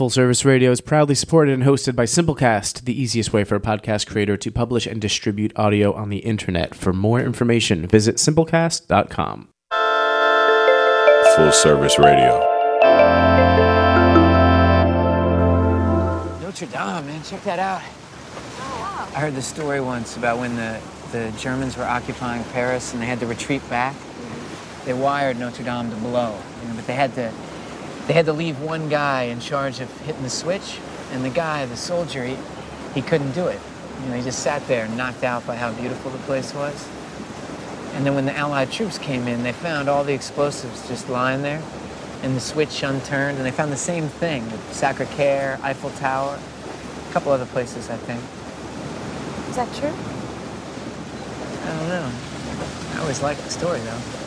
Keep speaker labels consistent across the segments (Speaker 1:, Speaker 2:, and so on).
Speaker 1: Full Service Radio is proudly supported and hosted by Simplecast, the easiest way for a podcast creator to publish and distribute audio on the internet. For more information, visit simplecast.com.
Speaker 2: Full Service Radio.
Speaker 3: Notre Dame, man, check that out. I heard the story once about when the, the Germans were occupying Paris and they had to retreat back. They wired Notre Dame to blow, you know, but they had to they had to leave one guy in charge of hitting the switch, and the guy, the soldier, he, he couldn't do it. You know, he just sat there knocked out by how beautiful the place was. And then when the Allied troops came in, they found all the explosives just lying there and the switch unturned, and they found the same thing at Sacre-Cœur, Eiffel Tower, a couple other places, I think.
Speaker 4: Is that true?
Speaker 3: I don't know. I always liked the story, though.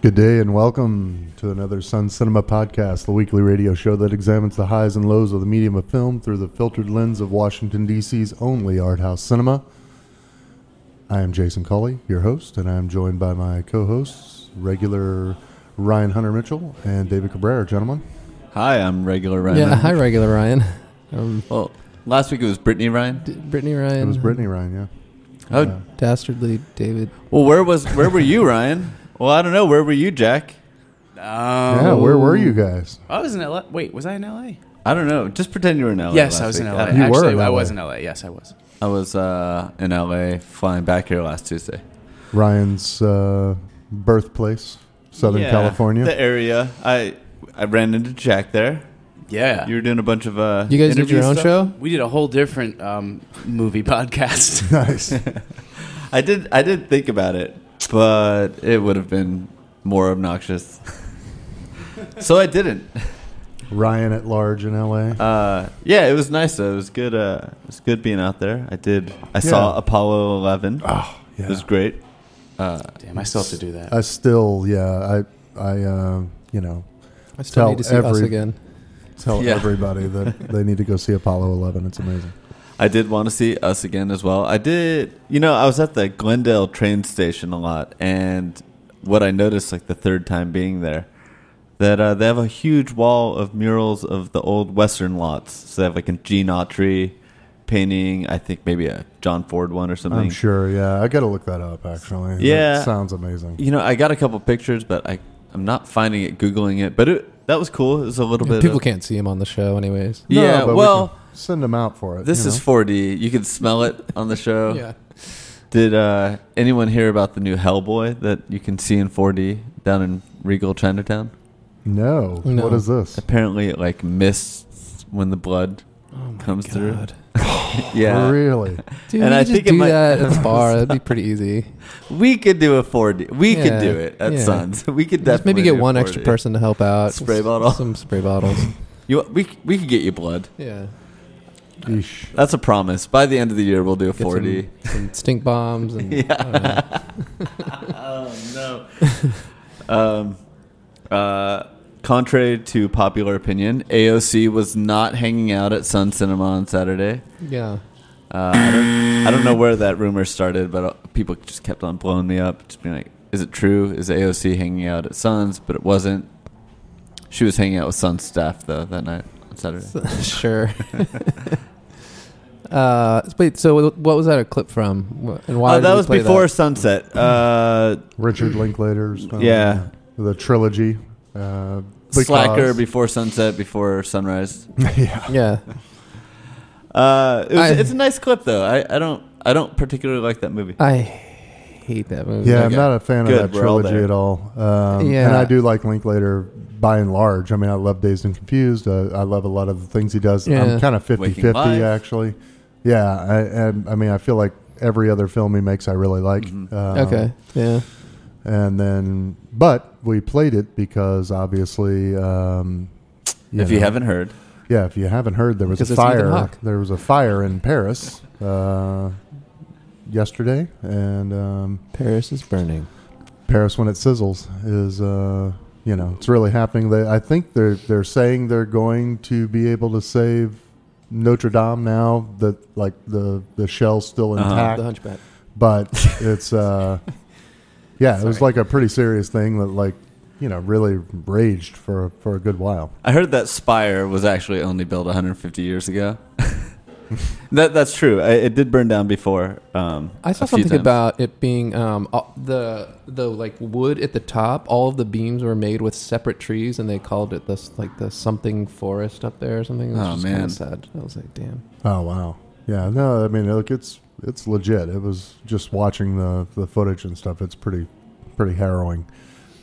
Speaker 5: Good day and welcome to another Sun Cinema podcast, the weekly radio show that examines the highs and lows of the medium of film through the filtered lens of Washington, D.C.'s only art house cinema. I am Jason Colley, your host, and I am joined by my co hosts, regular Ryan Hunter Mitchell and David Cabrera. Gentlemen,
Speaker 6: Hi, I'm regular Ryan.
Speaker 7: Yeah, hi, regular Ryan. Um,
Speaker 6: Well, last week it was Brittany Ryan.
Speaker 7: D- Brittany Ryan.
Speaker 5: it was Brittany Ryan, yeah.
Speaker 6: Oh,
Speaker 5: Uh,
Speaker 7: Dastardly David.
Speaker 6: well, where was where were you, Ryan? Well, I don't know. Where were you, Jack?
Speaker 5: yeah, where were you guys?
Speaker 1: I was in LA. Wait, was I in LA?
Speaker 6: I don't know. Just pretend you were in LA.
Speaker 1: yes,
Speaker 6: last
Speaker 1: I was in. LA.
Speaker 6: I-
Speaker 5: You were
Speaker 1: Actually,
Speaker 5: in
Speaker 1: I
Speaker 5: LA.
Speaker 1: was in LA. Yes, I was.
Speaker 6: I was uh, in LA, flying back here last Tuesday.
Speaker 5: Ryan's uh, birthplace, Southern
Speaker 6: Yeah,
Speaker 5: California.
Speaker 6: the area. I I ran into Jack there.
Speaker 1: Yeah.
Speaker 6: You were doing a bunch of uh.
Speaker 7: You guys did your own
Speaker 6: stuff?
Speaker 7: show?
Speaker 1: we did a whole different um, movie podcast.
Speaker 5: nice.
Speaker 6: I did. I did think about it, but it would have been more obnoxious. so I didn't.
Speaker 5: Ryan at large in L.A.
Speaker 6: Uh, yeah, it was nice. Though. It was good. Uh, it was good being out there. I did. I saw Apollo 11.
Speaker 5: oh, yeah.
Speaker 6: It was great. Uh,
Speaker 1: Damn, I still have to do that.
Speaker 5: I still, yeah, I, I, uh, you know,
Speaker 7: I still
Speaker 5: Tell
Speaker 7: need to see us again.
Speaker 5: tell
Speaker 6: Yeah.
Speaker 5: everybody that they need to go see Apollo 11. It's amazing.
Speaker 6: I did want to see us again as well. I did. You know, I was at the Glendale train station a lot, and what I noticed, like the third time being there, that uh, they have a huge wall of murals of the old Western lots. So they have like a Gene Autry painting. I think maybe a John Ford one or something.
Speaker 5: I'm sure. Yeah, I got to look that up. Actually, That
Speaker 6: Yeah.
Speaker 5: sounds amazing.
Speaker 6: You know, I got a couple pictures, but I I'm not finding it. Googling it, but it that was cool. It was a little
Speaker 7: Yeah,
Speaker 6: bit.
Speaker 7: people
Speaker 6: of,
Speaker 7: can't see him on the show, anyways.
Speaker 6: Yeah.
Speaker 5: but
Speaker 6: well,
Speaker 5: can send them out for it.
Speaker 6: this
Speaker 5: you
Speaker 6: is 4D. You can smell it on the show.
Speaker 7: Yeah.
Speaker 6: Did uh, anyone hear about the new Hellboy that you can see in 4D down in Regal Chinatown?
Speaker 5: no.
Speaker 7: No.
Speaker 5: What is this?
Speaker 6: Apparently, it like mists when the blood comes through.
Speaker 7: God.
Speaker 6: Yeah,
Speaker 5: Really?
Speaker 7: Dude,
Speaker 6: And I
Speaker 7: just
Speaker 6: think it
Speaker 7: do
Speaker 6: might-
Speaker 7: that at the bar. That'd be pretty easy.
Speaker 6: we could do a 4D. We could do it at
Speaker 7: yeah.
Speaker 6: Suns. We could
Speaker 7: Just
Speaker 6: definitely
Speaker 7: maybe get
Speaker 6: do
Speaker 7: one
Speaker 6: 4D.
Speaker 7: extra person to help out.
Speaker 6: Spray
Speaker 7: S-
Speaker 6: bottle.
Speaker 7: Some spray bottles.
Speaker 6: You we we could get you blood.
Speaker 7: yeah.
Speaker 5: Eesh.
Speaker 6: That's a promise. By the end of the year, we'll do a
Speaker 7: Get
Speaker 6: 4D.
Speaker 7: Some, some stink bombs and I
Speaker 6: oh no. um, uh, contrary to popular opinion, AOC was not hanging out at Sun Cinema on Saturday.
Speaker 7: yeah.
Speaker 6: Uh, I, don't, I don't know where that rumor started, but uh, people just kept on blowing me up, just being like, "Is it true? Is AOC hanging out at Sun's?" But it wasn't. She was hanging out with Sun's staff though that night on Saturday.
Speaker 7: sure. Uh, wait. So what was that a clip from? And why?
Speaker 6: Uh, that was before
Speaker 7: that?
Speaker 6: sunset. Uh,
Speaker 5: Richard Linklater's film,
Speaker 6: Yeah.
Speaker 5: the trilogy. Uh,
Speaker 6: Slacker before sunset, before sunrise.
Speaker 5: yeah.
Speaker 7: Yeah.
Speaker 6: Uh, it was,
Speaker 7: I-
Speaker 6: it's a nice clip though. I, I don't I don't particularly like that movie.
Speaker 7: I hate that movie.
Speaker 5: Yeah, I'm not a fan
Speaker 6: Good,
Speaker 5: of that
Speaker 6: we're all
Speaker 5: trilogy at all. Um,
Speaker 7: Yeah.
Speaker 5: And I do like Linklater by and large. I mean, I love Dazed and Confused. Uh, I love a lot of the things he does.
Speaker 7: Yeah.
Speaker 5: I'm kind of
Speaker 6: 50-50
Speaker 5: actually. Yeah. I, and I mean, I feel like every other film he makes, I really like.
Speaker 6: Mhm.
Speaker 5: Uh,
Speaker 7: Okay. Yeah.
Speaker 5: And then, but we played it because obviously, um,
Speaker 6: if you haven't heard,
Speaker 5: yeah, if you haven't heard, there was
Speaker 7: Because
Speaker 5: a fire. There was a fire in Paris uh, yesterday, and um,
Speaker 7: Paris is burning.
Speaker 5: Paris when it sizzles is uh, you know it's really happening. They, I think they're they're saying they're going to be able to save Notre Dame now that like the the shell's still
Speaker 6: Uh-huh.
Speaker 5: intact,
Speaker 7: The Hunchback.
Speaker 5: but it's uh, yeah, it was like a pretty serious thing that like you know, really raged for for a good while.
Speaker 6: I heard that spire was actually only built 150 years ago. that that's true. I, it did burn down before. Um,
Speaker 7: I saw something
Speaker 6: times.
Speaker 7: about it being um, all- the the like wood at the top. All of the beams were made with separate trees, and they called it this like the something forest up there or something. It was
Speaker 6: Oh,
Speaker 7: just
Speaker 6: man.
Speaker 7: kind of sad. I was like, damn.
Speaker 5: Oh wow, yeah. No, I mean, look, it's it's legit. It was just watching the the footage and stuff. It's pretty pretty harrowing.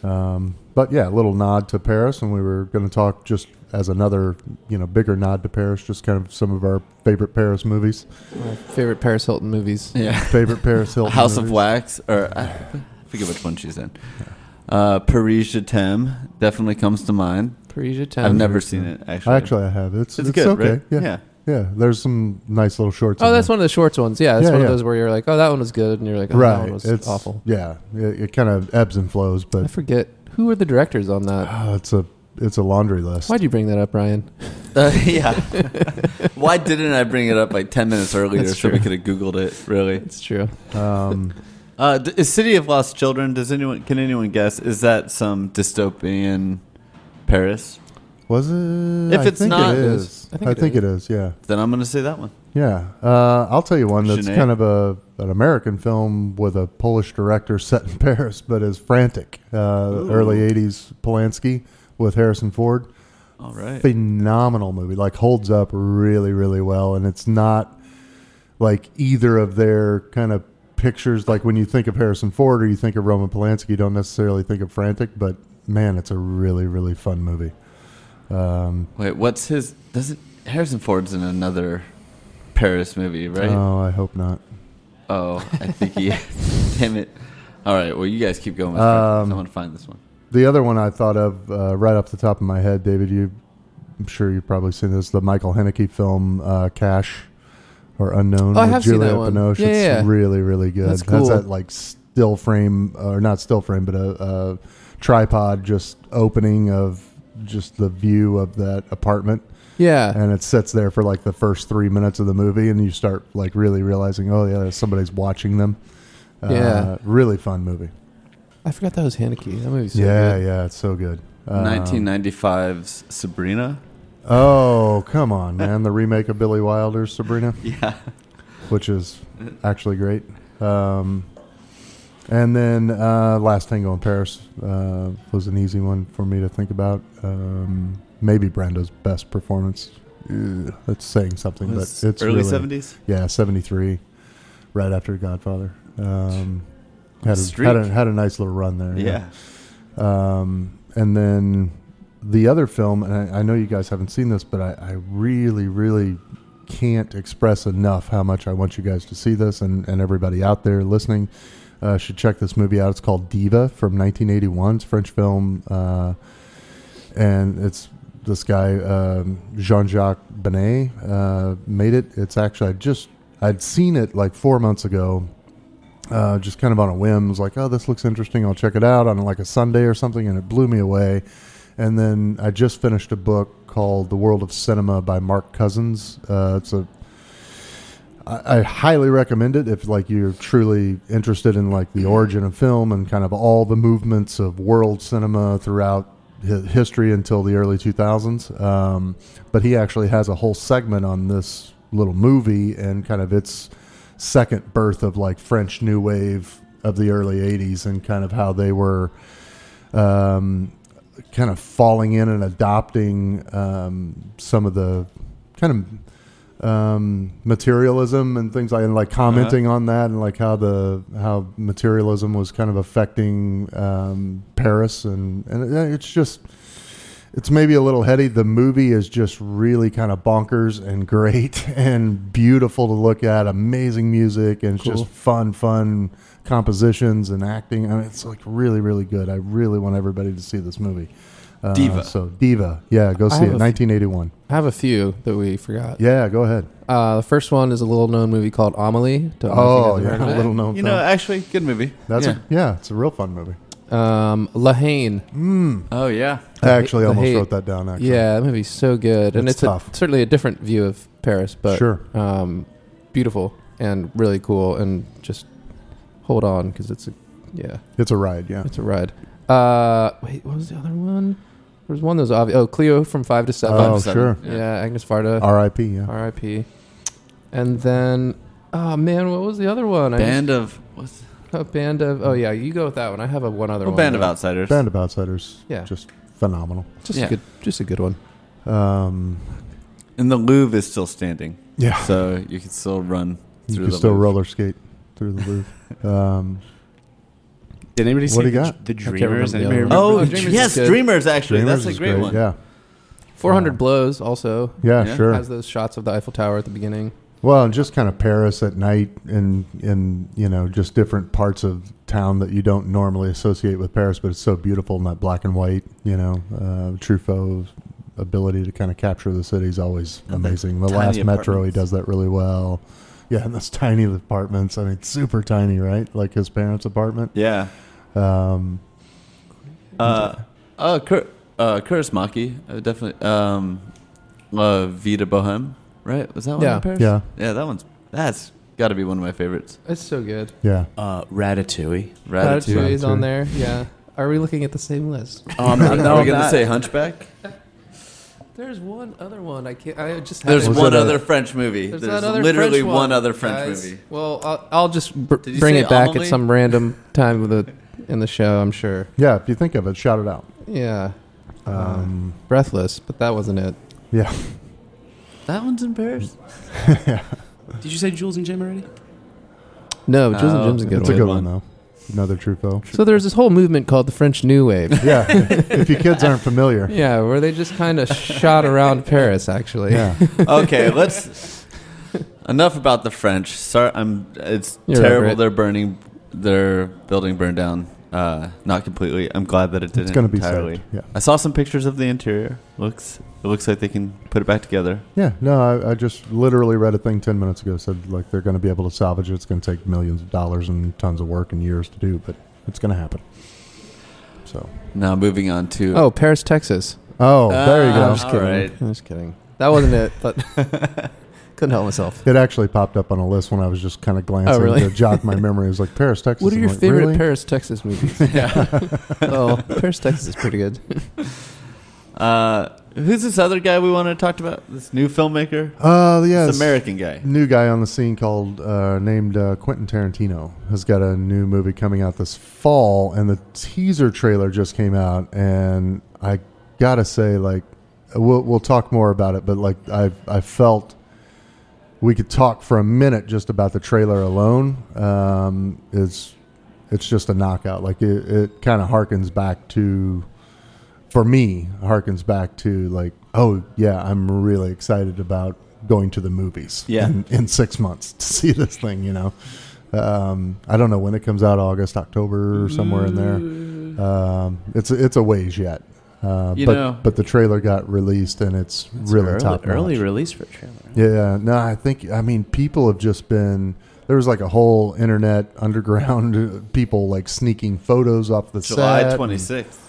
Speaker 5: Um, but yeah, a little nod to Paris, and we were going to talk just as another you know bigger nod to Paris, just kind of some of our favorite Paris movies,
Speaker 7: My favorite Paris Hilton movies.
Speaker 6: Yeah.
Speaker 5: favorite Paris Hilton.
Speaker 6: House of. Wax, or I forget which one she's in. Uh, Paris Je t'aime definitely comes to mind.
Speaker 7: Parisia Town.
Speaker 6: I've never seen it actually.
Speaker 5: Actually, I have. It's
Speaker 6: it's,
Speaker 5: it's,
Speaker 6: good,
Speaker 5: okay.
Speaker 6: right?
Speaker 5: Yeah.
Speaker 6: yeah.
Speaker 5: yeah, There's some nice little shorts.
Speaker 7: Oh,
Speaker 5: in
Speaker 7: that's
Speaker 5: there.
Speaker 7: one of the shorts ones. Yeah, that's
Speaker 5: Yeah,
Speaker 7: one
Speaker 5: yeah.
Speaker 7: of those where you're like, oh, that one was good, and you're like, oh, that
Speaker 5: right.
Speaker 7: one was
Speaker 5: it's
Speaker 7: awful.
Speaker 5: Yeah, it, it kind of ebbs and flows, but I
Speaker 7: forget who were the directors on that.
Speaker 5: uh, it's a it's a laundry list.
Speaker 7: Why'd you bring that up, Ryan?
Speaker 6: Uh, yeah. Why didn't I bring it up like 10 minutes earlier
Speaker 7: That's
Speaker 6: so we could have Googled it, really?
Speaker 7: It's true.
Speaker 5: Um,
Speaker 6: Uh, d- is City of Lost Children, does anyone, can anyone guess, is that some dystopian Paris?
Speaker 5: was it?
Speaker 6: If
Speaker 5: I
Speaker 6: it's
Speaker 5: think
Speaker 6: not-
Speaker 5: it
Speaker 7: It
Speaker 5: is.
Speaker 7: is.
Speaker 5: I think, it is. Yeah,
Speaker 6: Then I'm going to say that one.
Speaker 5: yeah. Uh, I'll tell you one that's
Speaker 6: Sinead?
Speaker 5: kind of a an American film with a Polish director set in Paris, but is frantic. Uh, early '80s Polanski with Harrison Ford.
Speaker 6: All right.
Speaker 5: phenomenal movie. Like holds up really, really well, and it's not like either of their kind of pictures. Like when you think of Harrison Ford or you think of Roman Polanski, you don't necessarily think of frantic, but man, it's a really, really fun movie. Um,
Speaker 6: Wait, what's his, Does it, Harrison Ford's in another Paris movie, right?
Speaker 5: Oh, I hope not.
Speaker 6: oh, I think he, damn it. All right, well, you guys keep going with
Speaker 5: Um,
Speaker 6: I want to find this one.
Speaker 5: The other one I thought of uh, right off the top of my head, David. You, I'm sure you've probably seen this. The Michael Haneke film, uh, Caché or Unknown.
Speaker 7: Oh, I have seen that one.
Speaker 5: Binoche.
Speaker 7: Yeah,
Speaker 5: it's
Speaker 7: yeah.
Speaker 5: really, really good.
Speaker 7: That's cool.
Speaker 5: that like still frame, or not still frame, but a, a tripod just opening of just the view of that apartment,
Speaker 7: Yeah.
Speaker 5: and it sits there for like the first three minutes of the movie, and you start like really realizing, oh yeah, somebody's watching them. Uh,
Speaker 7: Yeah.
Speaker 5: really fun movie.
Speaker 7: I forgot that was Haneke. That movie's so
Speaker 5: yeah,
Speaker 7: good.
Speaker 5: yeah, it's so good. Um,
Speaker 6: 1995's Sabrina.
Speaker 5: Oh, come on, man. The remake of Billy Wilder's Sabrina,
Speaker 6: Yeah.
Speaker 5: which is actually great. Um, and then uh, Last Tango in Paris uh, was an easy one for me to think about. Um, maybe Brando's best performance. Ugh, that's saying something,
Speaker 6: Was
Speaker 5: but it's
Speaker 6: early
Speaker 5: really,
Speaker 6: 70s.
Speaker 5: Yeah, 73, right after Godfather. Um, had, a, had, a, had a nice little run there.
Speaker 6: Yeah.
Speaker 5: Um, and then the other film, and I, I know you guys haven't seen this, but I, I really, really can't express enough how much I want you guys to see this, and, and everybody out there listening uh, should check this movie out. It's called Diva from 1981. It's a French film, uh, and it's this guy um, Jean-Jacques Beineix uh, made it. It's actually I just I'd seen it like four months ago uh, just kind of on a whim, was like, "Oh, this looks interesting. I'll check it out on like a Sunday or something," and it blew me away. And then I just finished a book called "The World of Cinema" by Mark Cousins. Uh, it's a I, I highly recommend it if like you're truly interested in like the origin of film and kind of all the movements of world cinema throughout hi- history until the early 2000s. Um, but he actually has a whole segment on this little movie and kind of its second birth of like French New Wave of the early 80s and kind of how they were um, kind of falling in and adopting um, some of the kind of um, materialism and things like and like commenting on that and like how the how materialism was kind of affecting um, Paris and and it's just it's maybe a little heady. The movie is just really kind of bonkers and great and beautiful to look at. Amazing music and
Speaker 7: Cool.
Speaker 5: just fun, fun compositions and acting. I mean, it's like really, really good. I really want everybody to see this movie. Uh,
Speaker 6: Diva.
Speaker 5: So Diva, yeah, go see it.
Speaker 7: a f-
Speaker 5: 1981.
Speaker 7: I have a few that we forgot.
Speaker 5: Yeah, go ahead.
Speaker 7: Uh, the first one is a little known movie called Amelie. Don't know if you
Speaker 5: Oh,
Speaker 7: guys
Speaker 5: yeah,
Speaker 7: heard
Speaker 5: little known
Speaker 6: You
Speaker 5: film.
Speaker 6: know, actually, good movie.
Speaker 5: That's
Speaker 6: yeah.
Speaker 5: A, yeah, it's a real fun movie.
Speaker 7: Um, La Haine.
Speaker 6: oh yeah.
Speaker 5: I actually
Speaker 7: The
Speaker 5: almost
Speaker 7: Hate.
Speaker 5: wrote that down. Actually,
Speaker 7: Yeah, that movie's so good, and
Speaker 5: It's
Speaker 7: it's
Speaker 5: tough.
Speaker 7: A, certainly a different view of Paris, but
Speaker 5: Sure.
Speaker 7: um, beautiful and really cool. And just hold on because it's a yeah,
Speaker 5: it's a ride. Yeah,
Speaker 7: it's a ride. Uh, wait, what was the other one? There was one that was obvious. Oh, Cleo from Five to Seven.
Speaker 5: Oh,
Speaker 6: seven.
Speaker 5: sure.
Speaker 7: yeah. Agnes Varda.
Speaker 5: R.I.P. Yeah.
Speaker 7: R.I.P. And then, oh man, what was the other one? I
Speaker 6: Band of what's
Speaker 7: just- a band of. Oh yeah, you go with that one. I have a one other
Speaker 6: oh,
Speaker 7: one.
Speaker 6: Band of
Speaker 7: though.
Speaker 6: Outsiders.
Speaker 5: Band of Outsiders.
Speaker 7: Yeah.
Speaker 5: Just phenomenal.
Speaker 7: Just
Speaker 6: Yeah.
Speaker 7: a good, just a good one.
Speaker 5: Um,
Speaker 6: And the Louvre is still standing,
Speaker 5: yeah.
Speaker 6: so you can still run
Speaker 5: You can
Speaker 6: the
Speaker 5: still
Speaker 6: Louvre.
Speaker 5: roller skate through the Louvre. um,
Speaker 1: Did anybody see
Speaker 5: What do you
Speaker 1: the,
Speaker 5: got?
Speaker 1: the Dreamers?
Speaker 7: remember the
Speaker 1: Anybody remember?
Speaker 6: Oh,
Speaker 7: Oh, Dreamers
Speaker 6: yes. Dreamers. Actually,
Speaker 5: Dreamers
Speaker 6: that's a
Speaker 5: is
Speaker 6: great, one.
Speaker 5: Yeah.
Speaker 7: 400
Speaker 5: Wow.
Speaker 7: blows also
Speaker 5: Yeah,
Speaker 6: Yeah.
Speaker 5: sure.
Speaker 7: has those shots of the Eiffel Tower at the beginning.
Speaker 5: Well, and just kind of Paris at night, and in you know just different parts of town that you don't normally associate with Paris, but it's so beautiful in that black and white. You know, uh, Truffaut's ability to kind of capture the city is always
Speaker 6: And
Speaker 5: amazing. The
Speaker 6: tiny
Speaker 5: last Metro, he does that really well. Yeah, and those tiny apartments. I mean, super tiny, right? Like his parents' apartment.
Speaker 6: Yeah.
Speaker 5: Um,
Speaker 6: Uh, uh, Kur- uh, Kaurismäki, uh, definitely. Um, uh, Vie de Bohème, right? Was that one
Speaker 7: Yeah.
Speaker 6: in Paris?
Speaker 5: Yeah.
Speaker 6: Yeah, that one's that's got to be one of my favorites.
Speaker 7: It's so good.
Speaker 5: yeah.
Speaker 1: Uh, Ratatouille.
Speaker 6: Ratatouille.
Speaker 7: Ratatouille's on
Speaker 5: Ratatouille.
Speaker 7: there. Yeah. Are we looking at the same list?
Speaker 1: Oh, I'm
Speaker 6: Are
Speaker 1: not,
Speaker 6: we
Speaker 1: no, I'm
Speaker 6: gonna
Speaker 1: not.
Speaker 6: say Hunchback?
Speaker 7: There's one other one. I can't. I just had
Speaker 6: There's
Speaker 7: it.
Speaker 5: Was
Speaker 6: one
Speaker 5: it a-
Speaker 6: other French movie.
Speaker 7: There's,
Speaker 6: There's,
Speaker 7: that other
Speaker 6: literally
Speaker 7: French
Speaker 6: one, other French
Speaker 7: guys.
Speaker 6: movie.
Speaker 7: Well, I'll, I'll just br-
Speaker 6: Did you
Speaker 7: bring
Speaker 6: say
Speaker 7: it back
Speaker 6: Amelie?
Speaker 7: at some random time of the in the show. I'm sure.
Speaker 5: Yeah, if you think of it, shout it out.
Speaker 7: Yeah.
Speaker 5: Um,
Speaker 7: Breathless, but that wasn't it.
Speaker 5: yeah.
Speaker 6: That one's in Paris. yeah.
Speaker 1: Did you say Jules and Jim already?
Speaker 7: No, Jules and
Speaker 6: Oh,
Speaker 7: Jim's a good
Speaker 5: It's
Speaker 7: one.
Speaker 5: a good
Speaker 6: one.
Speaker 5: one, though. Another Truffaut.
Speaker 7: So there's this whole movement called the French New Wave.
Speaker 5: yeah. if you kids aren't familiar.
Speaker 7: yeah, where they just kind of shot around Paris. Actually.
Speaker 5: Yeah.
Speaker 6: Okay, let's. Enough about the French. Sorry, I'm. It's
Speaker 7: You're over
Speaker 6: terrible.
Speaker 7: it.
Speaker 6: They're burning. Their building burned down. Uh, not completely. I'm glad that it didn't.
Speaker 5: It's going to be
Speaker 6: entirely.
Speaker 5: saved. Yeah.
Speaker 6: I saw some pictures of the interior. Looks. It looks like they can put it back together.
Speaker 5: Yeah, no, I, I just literally read a thing ten minutes ago. Said like they're going to be able to salvage it. It's going to take millions of dollars and tons of work and years to do, but it's going to happen. So,
Speaker 6: Now moving on to.
Speaker 7: Oh, Paris, Texas.
Speaker 5: oh, there you go.
Speaker 7: I'm just kidding.
Speaker 6: right.
Speaker 7: I'm just kidding. That wasn't it, but couldn't help myself.
Speaker 5: It actually popped up on a list when I was just kind of glancing
Speaker 7: Oh, really?
Speaker 5: to jog my memory. It was like Paris, Texas.
Speaker 7: What are
Speaker 5: I'm
Speaker 7: your
Speaker 5: like,
Speaker 7: favorite
Speaker 5: really?
Speaker 7: Paris, Texas movies? yeah. oh, Paris, Texas is pretty good.
Speaker 6: Uh, who's this other guy we want to talk about? This new filmmaker.
Speaker 5: Uh, yeah,
Speaker 6: this American guy.
Speaker 5: new guy on the scene called uh, named uh, Quentin Tarantino has got a new movie coming out this fall, and the teaser trailer just came out, and I gotta say, like, we'll we'll talk more about it, but like, I I felt we could talk for a minute just about the trailer alone. Um, is it's just a knockout. Like it, it kind of harkens back to, for me, harkens back to like, oh yeah, I'm really excited about going to the movies.
Speaker 6: Yeah.
Speaker 5: in, in six months to see this thing. You know, um, I don't know when it comes out, August, October, or somewhere in there. Um, it's it's a ways yet. Uh,
Speaker 6: You
Speaker 5: but
Speaker 6: know-
Speaker 5: but the trailer got released and it's, really
Speaker 1: early,
Speaker 5: top
Speaker 1: early
Speaker 5: notch.
Speaker 1: release for a trailer.
Speaker 5: Yeah, no, I think I mean people have just been there was like a whole internet underground people like sneaking photos off the set.
Speaker 6: July twenty sixth.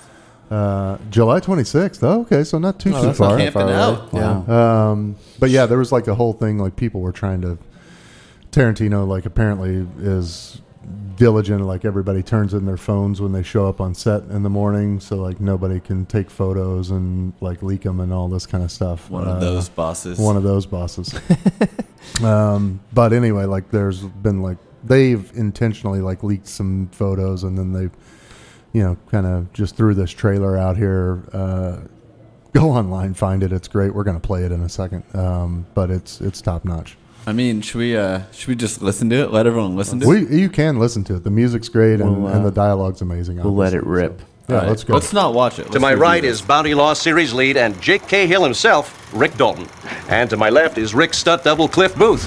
Speaker 5: Uh, July 26th. Oh, okay, so not too
Speaker 7: Oh,
Speaker 5: too far.
Speaker 6: Camping
Speaker 7: far
Speaker 6: out.
Speaker 7: away. Yeah.
Speaker 1: Wow.
Speaker 5: Um, but yeah, there was like a whole thing like people were trying to Tarantino like apparently is diligent like everybody turns in their phones when they show up on set in the morning so like nobody can take photos and like leak them and all this kind of stuff.
Speaker 6: One
Speaker 5: Uh,
Speaker 6: of those bosses.
Speaker 5: one of those bosses. um, but anyway, like there's been like they've intentionally like leaked some photos and then they, you know, kind of just threw this trailer out here. Uh, go online, find it. It's great. We're gonna play it in a second. Um, but it's it's top notch.
Speaker 6: I mean, should we uh should we just listen to it? Let everyone listen to it.
Speaker 5: We you can listen to it. The music's great and,
Speaker 1: We'll, uh,
Speaker 5: and the dialogue's amazing.
Speaker 1: we'll let it
Speaker 5: obviously.
Speaker 1: rip.
Speaker 5: So, yeah,
Speaker 6: All right,
Speaker 5: let's go.
Speaker 6: Let's not watch it.
Speaker 2: To
Speaker 6: Let's
Speaker 2: my
Speaker 6: review
Speaker 2: right
Speaker 6: this.
Speaker 2: is Bounty Law series lead and Jake Cahill himself, Rick Dalton. And to my left is Rick stunt double Cliff Booth.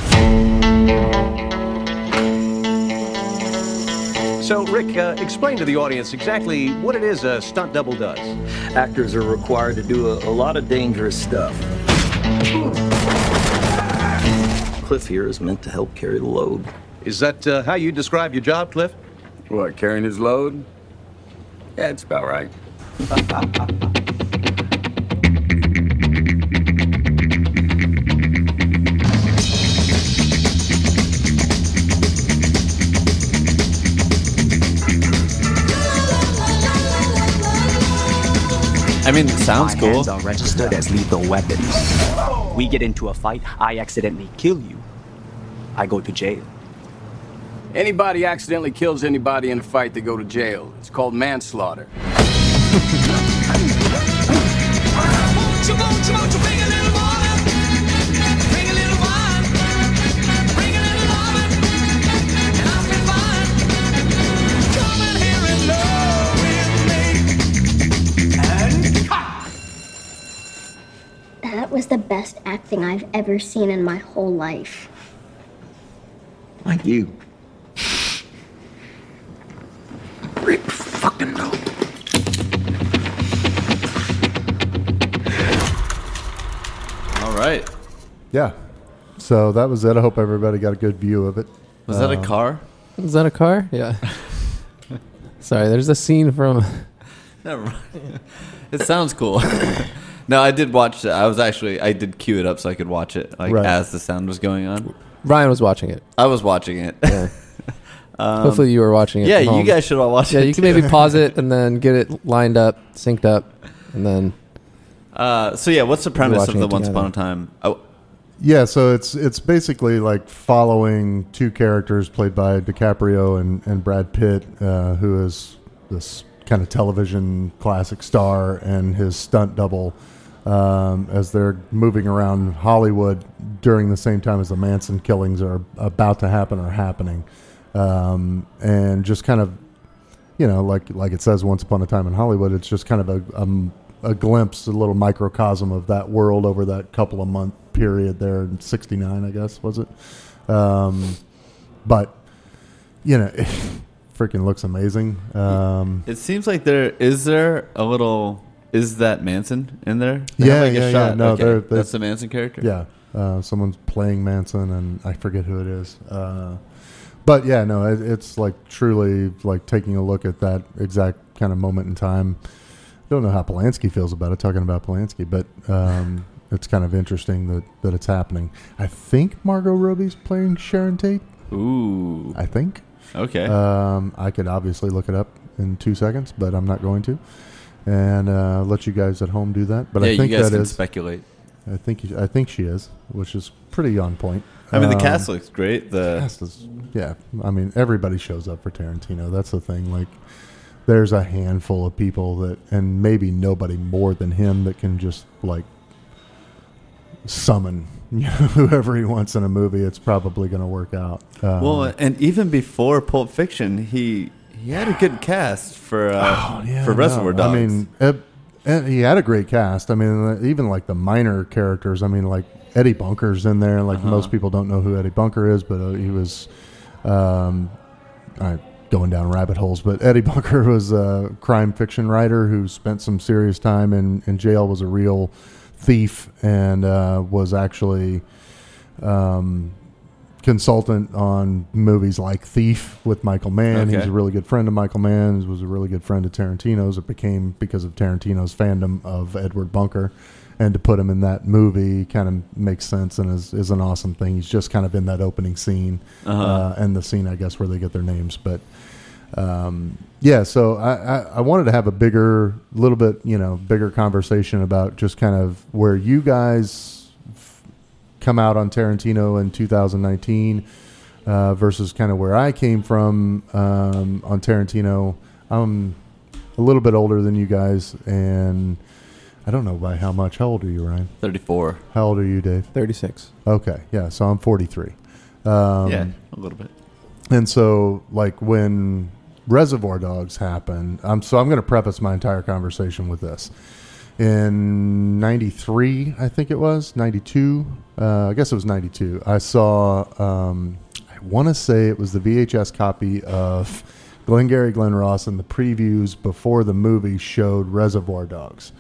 Speaker 2: So, Rick, uh, explain to the audience exactly what it is a stunt double does.
Speaker 8: actors are required to do a, a lot of dangerous stuff. Cliff here is meant to help carry the load.
Speaker 2: Is that uh, how you describe your job, Cliff?
Speaker 9: What, carrying his load? Yeah, it's about right.
Speaker 6: I mean, sounds
Speaker 10: My
Speaker 6: cool.
Speaker 10: hands are registered as lethal weapons. We get into a fight, I accidentally kill you. I go to jail.
Speaker 9: Anybody accidentally kills anybody in a fight, they go to jail. It's called manslaughter.
Speaker 11: That was the best acting I've ever seen in my whole life.
Speaker 9: Like you. Rick fucking Dalton.
Speaker 6: All right.
Speaker 5: Yeah. So that was it. I hope everybody got a good view of it.
Speaker 6: Was that a
Speaker 5: Um,
Speaker 6: car?
Speaker 7: Is that a car? Yeah. Sorry, there's a scene from.
Speaker 6: Never mind. it sounds cool. no, I did watch it. I was actually I did cue it up so I could watch it like
Speaker 7: Right.
Speaker 6: as the sound was going on.
Speaker 7: Ryan was watching it.
Speaker 6: I was watching it. Um,
Speaker 7: Hopefully, you were watching it.
Speaker 6: Yeah, you guys should all watch
Speaker 7: Yeah,
Speaker 6: it.
Speaker 7: you can
Speaker 6: too.
Speaker 7: maybe pause it and then get it lined up, synced up, and then.
Speaker 6: Uh, so yeah, what's the premise of the Once
Speaker 7: together.
Speaker 6: Upon a Time? Oh,
Speaker 5: Yeah, so it's it's basically like following two characters played by DiCaprio and, and Brad Pitt, uh, who is this kind of television classic star, and his stunt double um, as they're moving around Hollywood during the same time as the Manson killings are about to happen or happening, um, and just kind of you know, like like it says, once upon a time in Hollywood, it's just kind of a um, a glimpse, a little microcosm of that world over that couple of month period there in '69, I guess was it. Um, but you know, it freaking looks amazing. Um,
Speaker 6: it seems like there is there a little. Is that Manson in there? They
Speaker 5: yeah,
Speaker 6: have, like, a
Speaker 5: yeah, yeah.
Speaker 6: shot.
Speaker 5: No,
Speaker 6: Okay,
Speaker 5: they're, they're-
Speaker 6: that's the Manson character.
Speaker 5: Yeah, uh, someone's playing Manson, and I forget who it is. Uh, but yeah, no, it, it's like truly like taking a look at that exact kind of moment in time. Don't know how Polanski feels about it, talking about Polanski, but um, it's kind of interesting that, that it's happening. I think Margot Robbie's playing Sharon Tate.
Speaker 6: Ooh,
Speaker 5: I think.
Speaker 6: Okay.
Speaker 5: Um, I could obviously look it up in two seconds, but I'm not going to, and uh, let you guys at home do that. But
Speaker 6: Yeah,
Speaker 5: I
Speaker 6: you
Speaker 5: think
Speaker 6: guys
Speaker 5: that
Speaker 6: can
Speaker 5: is-
Speaker 6: speculate.
Speaker 5: I think you- I think she is, which is pretty on point.
Speaker 6: I mean, the
Speaker 5: Um,
Speaker 6: cast looks great. The
Speaker 5: cast is yeah. I mean, everybody shows up for Tarantino. That's the thing. Like, there's a handful of people that, and maybe nobody more than him that can just like summon you know, whoever he wants in a movie. It's probably going to work out. Um,
Speaker 6: well, and even before Pulp Fiction, he he had a good cast for uh,
Speaker 5: Oh, yeah,
Speaker 6: for Reservoir
Speaker 5: no,
Speaker 6: Dogs.
Speaker 5: I mean, it, and he had a great cast. I mean, even like the minor characters. I mean, like Eddie Bunker's in there. Like
Speaker 6: Uh-huh.
Speaker 5: most people don't know who Eddie Bunker is, but uh, he was. Um, I'm going down rabbit holes, but Eddie Bunker was a crime fiction writer who spent some serious time in, in jail. Was a real thief and uh, was actually um, consultant on movies like Thief with Michael Mann.
Speaker 6: Okay.
Speaker 5: a really good friend of Michael Mann. He was a really good friend of Tarantino's. It became because of Tarantino's fandom of Edward Bunker. And to put him in that movie kind of makes sense and is, is an awesome thing. He's just kind of in that opening scene
Speaker 6: Uh-huh.
Speaker 5: uh, and the scene, I guess, where they get their names. But um, yeah, so I, I, I wanted to have a bigger, little bit, you know, bigger conversation about just kind of where you guys come out on Tarantino in 2019 uh, versus kind of where I came from um, on Tarantino. I'm a little bit older than you guys, and I don't know by how much. How old are you, Ryan?
Speaker 6: 34.
Speaker 5: How old are you, Dave?
Speaker 7: 36.
Speaker 5: Okay, yeah, so I'm 43. Um,
Speaker 6: yeah, a little bit.
Speaker 5: and so, like when Reservoir Dogs happened, um, so I'm going to preface my entire conversation with this. In '93, I think it was '92. Uh, I guess it was '92. I saw. Um, I want to say it was the VHS copy of Glengarry Glen Ross, and the previews before the movie showed Reservoir Dogs.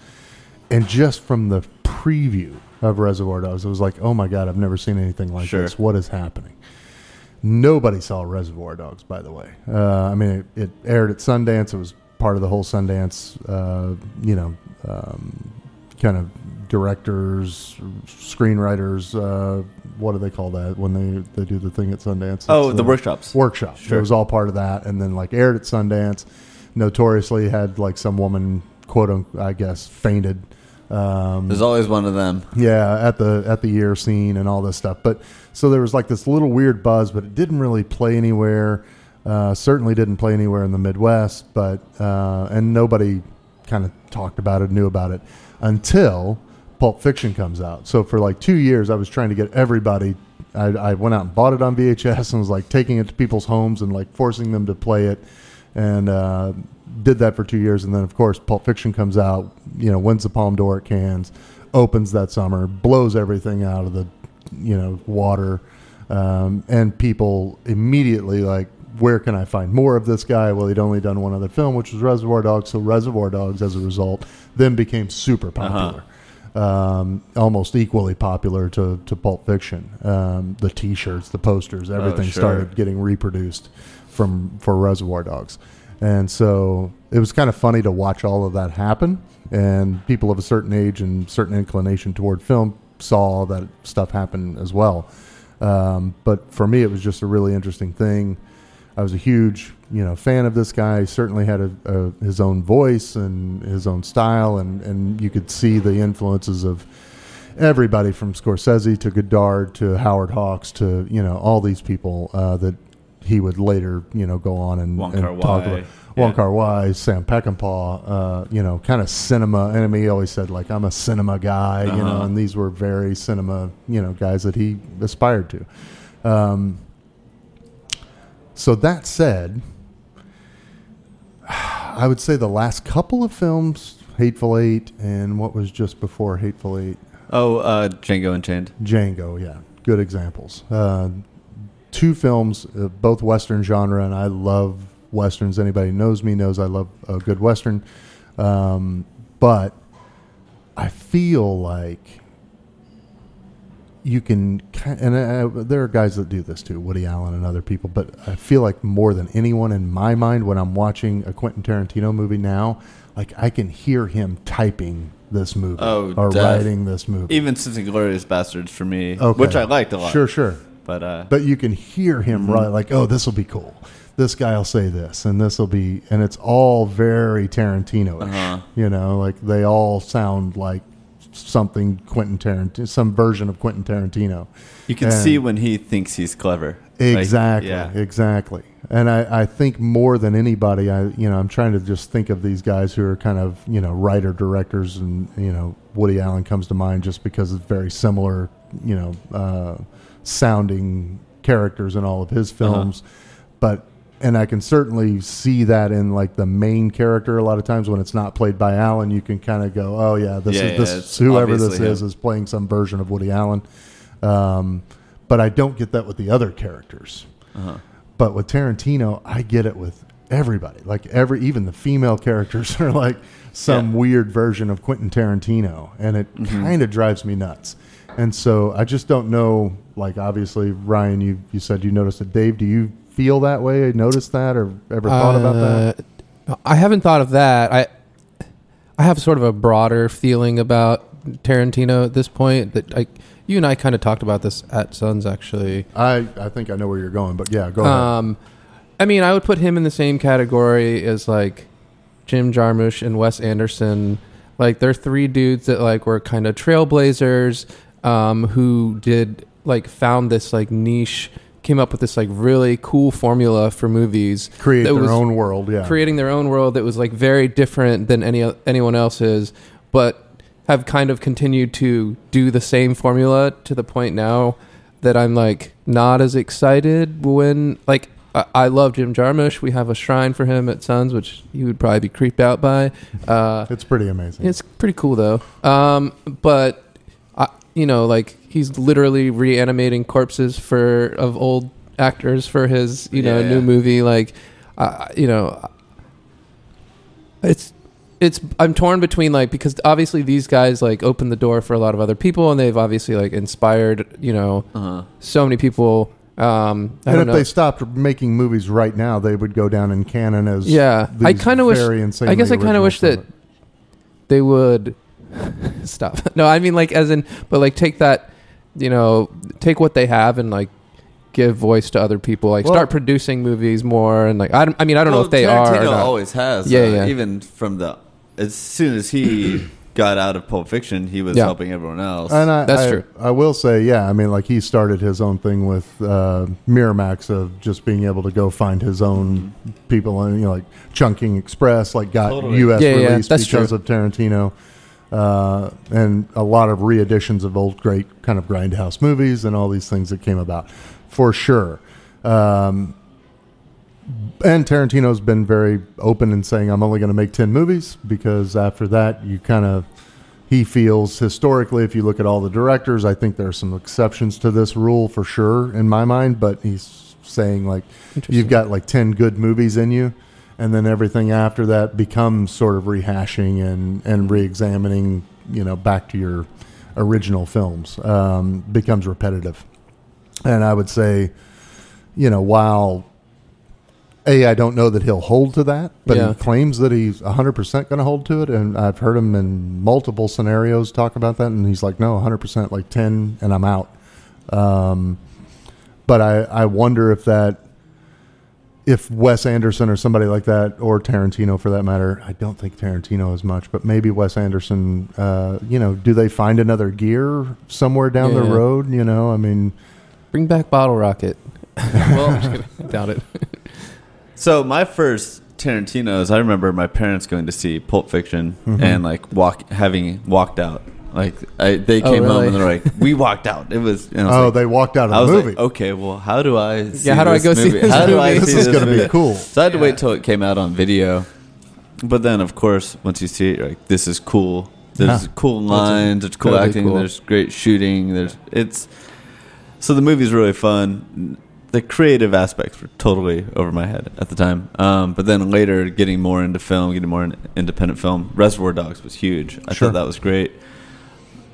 Speaker 5: And just from the preview of Reservoir Dogs, it was like, oh my god, I've never seen anything like
Speaker 6: Sure.
Speaker 5: this. What is happening? Nobody saw Reservoir Dogs, by the way. Uh, I mean, it, it aired at Sundance. It was part of the whole Sundance, uh, you know, um, kind of directors, screenwriters. Uh, what do they call that when they, they do the thing at Sundance?
Speaker 6: Oh,
Speaker 5: It's
Speaker 6: the workshops.
Speaker 5: Workshops.
Speaker 6: Sure.
Speaker 5: It was all part of that, and then like aired at Sundance. Notoriously had like some woman, quote unquote, I guess, fainted Um,
Speaker 6: There's always one of them.
Speaker 5: yeah, at the at the year scene and all this stuff. But so there was like this little weird buzz, but it didn't really play anywhere. Uh, certainly didn't play anywhere in the Midwest, but uh, and nobody kind of talked about it, knew about it until Pulp Fiction comes out. So for like two years, I was trying to get everybody. I, I went out and bought it on VHS and was like taking it to people's homes and like forcing them to play it, and uh, did that for two years. And then of course Pulp Fiction comes out. You know, wins the Palme d'Or at Cannes, opens that summer, blows everything out of the you know water, um, and people immediately like. Where can I find more of this guy? Well, he'd only done one other film, which was Reservoir Dogs. So Reservoir Dogs, as a result, then became super popular um, almost equally popular to, to Pulp Fiction. Um, the T-shirts, the posters, everything
Speaker 6: sure.
Speaker 5: started getting reproduced from for Reservoir Dogs, and so it was kind of funny to watch all of that happen. And people of a certain age and certain inclination toward film saw that stuff happen as well. Um, but for me, it was just a really interesting thing. I was a huge, you know, fan of this guy. He certainly had a, a, his own voice and his own style, and, and you could see the influences of everybody from Scorsese to Godard to Howard Hawks to you know all these people uh, that he would later you know go on and, and talk about.
Speaker 6: yeah.
Speaker 5: Wong Kar Wai, Sam Peckinpah, uh, you know, kind of cinema. And I mean, he always said like, "I'm a cinema guy," you know,
Speaker 6: Uh-huh.
Speaker 5: and these were very cinema, you know, guys that he aspired to. Um, so that said, I would say the last couple of films, Hateful Eight, and what was just before Hateful Eight,
Speaker 6: Oh, uh, Django Unchained.
Speaker 5: Django. Yeah, good examples. Uh, two films, uh, both Western genre, and I love westerns. Anybody knows me knows I love a good western. Um, but I feel like you can, and uh, there are guys that do this too, Woody Allen and other people. But I feel like more than anyone in my mind, when I'm watching a Quentin Tarantino movie now, like I can hear him typing this movie
Speaker 6: Oh,
Speaker 5: or
Speaker 6: def-
Speaker 5: writing this movie.
Speaker 6: Even since Inglourious Basterds for me,
Speaker 5: Okay.
Speaker 6: which I liked a lot.
Speaker 5: Sure, sure.
Speaker 6: But uh,
Speaker 5: But you can hear him
Speaker 6: Mhm.
Speaker 5: right, like, oh, this will be cool. This guy will say this, and this will be, and it's all very Tarantino-ish.
Speaker 6: Uh-huh.
Speaker 5: You know, like they all sound like something Quentin Tarantino, some version of Quentin Tarantino.
Speaker 6: you can
Speaker 5: And-
Speaker 6: see when he thinks he's clever. Like,
Speaker 5: Exactly.
Speaker 6: yeah.
Speaker 5: Exactly. And I, I think more than anybody, I you know, I'm trying to just think of these guys who are kind of you know writer directors, and you know Woody Allen comes to mind just because it's very similar, you know, uh, sounding characters in all of his
Speaker 6: Uh-huh.
Speaker 5: films. But and I can certainly see that in like the main character. A lot of times when it's not played by Allen, you can kind of go, "Oh yeah, this
Speaker 6: Yeah,
Speaker 5: is this
Speaker 6: it's
Speaker 5: whoever this is
Speaker 6: him.
Speaker 5: is playing some version of Woody Allen." Um, but I don't get that with the other characters.
Speaker 6: Uh-huh.
Speaker 5: But with Tarantino, I get it with everybody. Like every, even the female characters are like some weird version of Quentin Tarantino, and it
Speaker 6: Mhm.
Speaker 5: kind of drives me nuts. And so I just don't know. Like obviously, Ryan, you you said you noticed it. Dave, do you feel that way? Notice that, or ever thought about that?
Speaker 7: Uh, I haven't thought of that. I I have sort of a broader feeling about Tarantino at this point. That I, you and I kind of talked about this at Suns actually.
Speaker 5: I I think I know where you're going, but yeah, go ahead.
Speaker 7: Um, I mean, I would put him in the same category as like Jim Jarmusch and Wes Anderson. Like they're three dudes that like were kind of trailblazers um, who did like found this like niche, came up with this like really cool formula for movies.
Speaker 5: Create their own world, yeah.
Speaker 7: creating their own world that was like very different than any anyone else's, but have kind of continued to do the same formula to the point now that I'm like not as excited when like I, I love Jim Jarmusch. We have a shrine for him at Suns, which you would probably be creeped out by. Uh,
Speaker 5: it's pretty amazing.
Speaker 7: It's pretty cool though. Um, but you know, like he's literally reanimating corpses for of old actors for his you know
Speaker 6: Yeah,
Speaker 7: new
Speaker 6: yeah.
Speaker 7: movie. Like, uh, you know, it's it's I'm torn between like because obviously these guys like opened the door for a lot of other people and they've obviously like inspired you know
Speaker 6: Uh-huh.
Speaker 7: so many people. Um, I
Speaker 5: and
Speaker 7: don't
Speaker 5: if
Speaker 7: know.
Speaker 5: they stopped making movies right now, they would go down in canon as
Speaker 7: yeah, I kind of wish. I guess I kind of wish that they would stop. No, I mean like as in, but like take that, you know, take what they have and like give voice to other people. Like
Speaker 6: Well-
Speaker 7: start producing movies more and like I, don't- I mean I don't know if they are. Or
Speaker 6: Tarantino
Speaker 7: not.
Speaker 6: always has.
Speaker 7: Yeah,
Speaker 6: uh,
Speaker 7: yeah.
Speaker 6: Even from the as soon as he got out of Pulp Fiction, he was
Speaker 7: Yeah.
Speaker 6: helping everyone else.
Speaker 5: And I,
Speaker 7: That's
Speaker 5: I-
Speaker 7: true.
Speaker 5: I will say, yeah. I mean, like he started his own thing with uh, Miramax of just being able to go find his own people, and you know, like Chungking Express, like got
Speaker 6: Totally.
Speaker 5: U.S.
Speaker 7: Yeah, yeah,
Speaker 5: release
Speaker 7: that's
Speaker 5: because
Speaker 7: true.
Speaker 5: of Tarantino, uh, and a lot of re-editions of old great kind of grindhouse movies and all these things that came about, for sure. Um, and Tarantino's been very open in saying, "I'm only going to make ten movies because after that, you kind of." He feels historically, if you look at all the directors, I think there are some exceptions to this rule for sure in my mind. But he's saying like you've got like ten good movies in you, and then everything after that becomes sort of rehashing and and re-examining, you know, back to your original films um, becomes repetitive. And I would say, you know, while a, I don't know that he'll hold to that, but
Speaker 7: Yeah.
Speaker 5: he claims that he's 100% going to hold to it. And I've heard him in multiple scenarios talk about that. And he's like, no, 100%, like 10, and I'm out. Um, but I, I wonder if that, if Wes Anderson or somebody like that, or Tarantino for that matter, I don't think Tarantino as much, but maybe Wes Anderson, uh, you know, do they find another gear somewhere down the road? You know, I mean,
Speaker 7: Bring back Bottle Rocket. well, I'm just kidding. doubt it.
Speaker 6: So my first Tarantino is I remember my parents going to see Pulp Fiction
Speaker 5: Mhm.
Speaker 6: and like walk having walked out. Like I, they
Speaker 7: Oh,
Speaker 6: came home and they're like, "We walked out." It was. And I was
Speaker 5: Oh,
Speaker 6: like-
Speaker 5: they walked out of the
Speaker 6: was
Speaker 5: movie.
Speaker 6: like, okay, well, how do I? See
Speaker 7: how do I go see this
Speaker 6: How do I
Speaker 7: movie?
Speaker 6: see
Speaker 5: This is gonna be cool.
Speaker 6: So I had to wait till it came out on video. But then, of course, once you see it, you're like, "This is cool." There's
Speaker 5: Yeah.
Speaker 6: cool lines. There's cool acting.
Speaker 7: cool.
Speaker 6: There's great shooting. There's it's. So the movie's really fun. The creative aspects were totally over my head at the time. Um, but then later, getting more into film, getting more into independent film, Reservoir Dogs was huge. I
Speaker 5: Sure.
Speaker 6: thought that was great.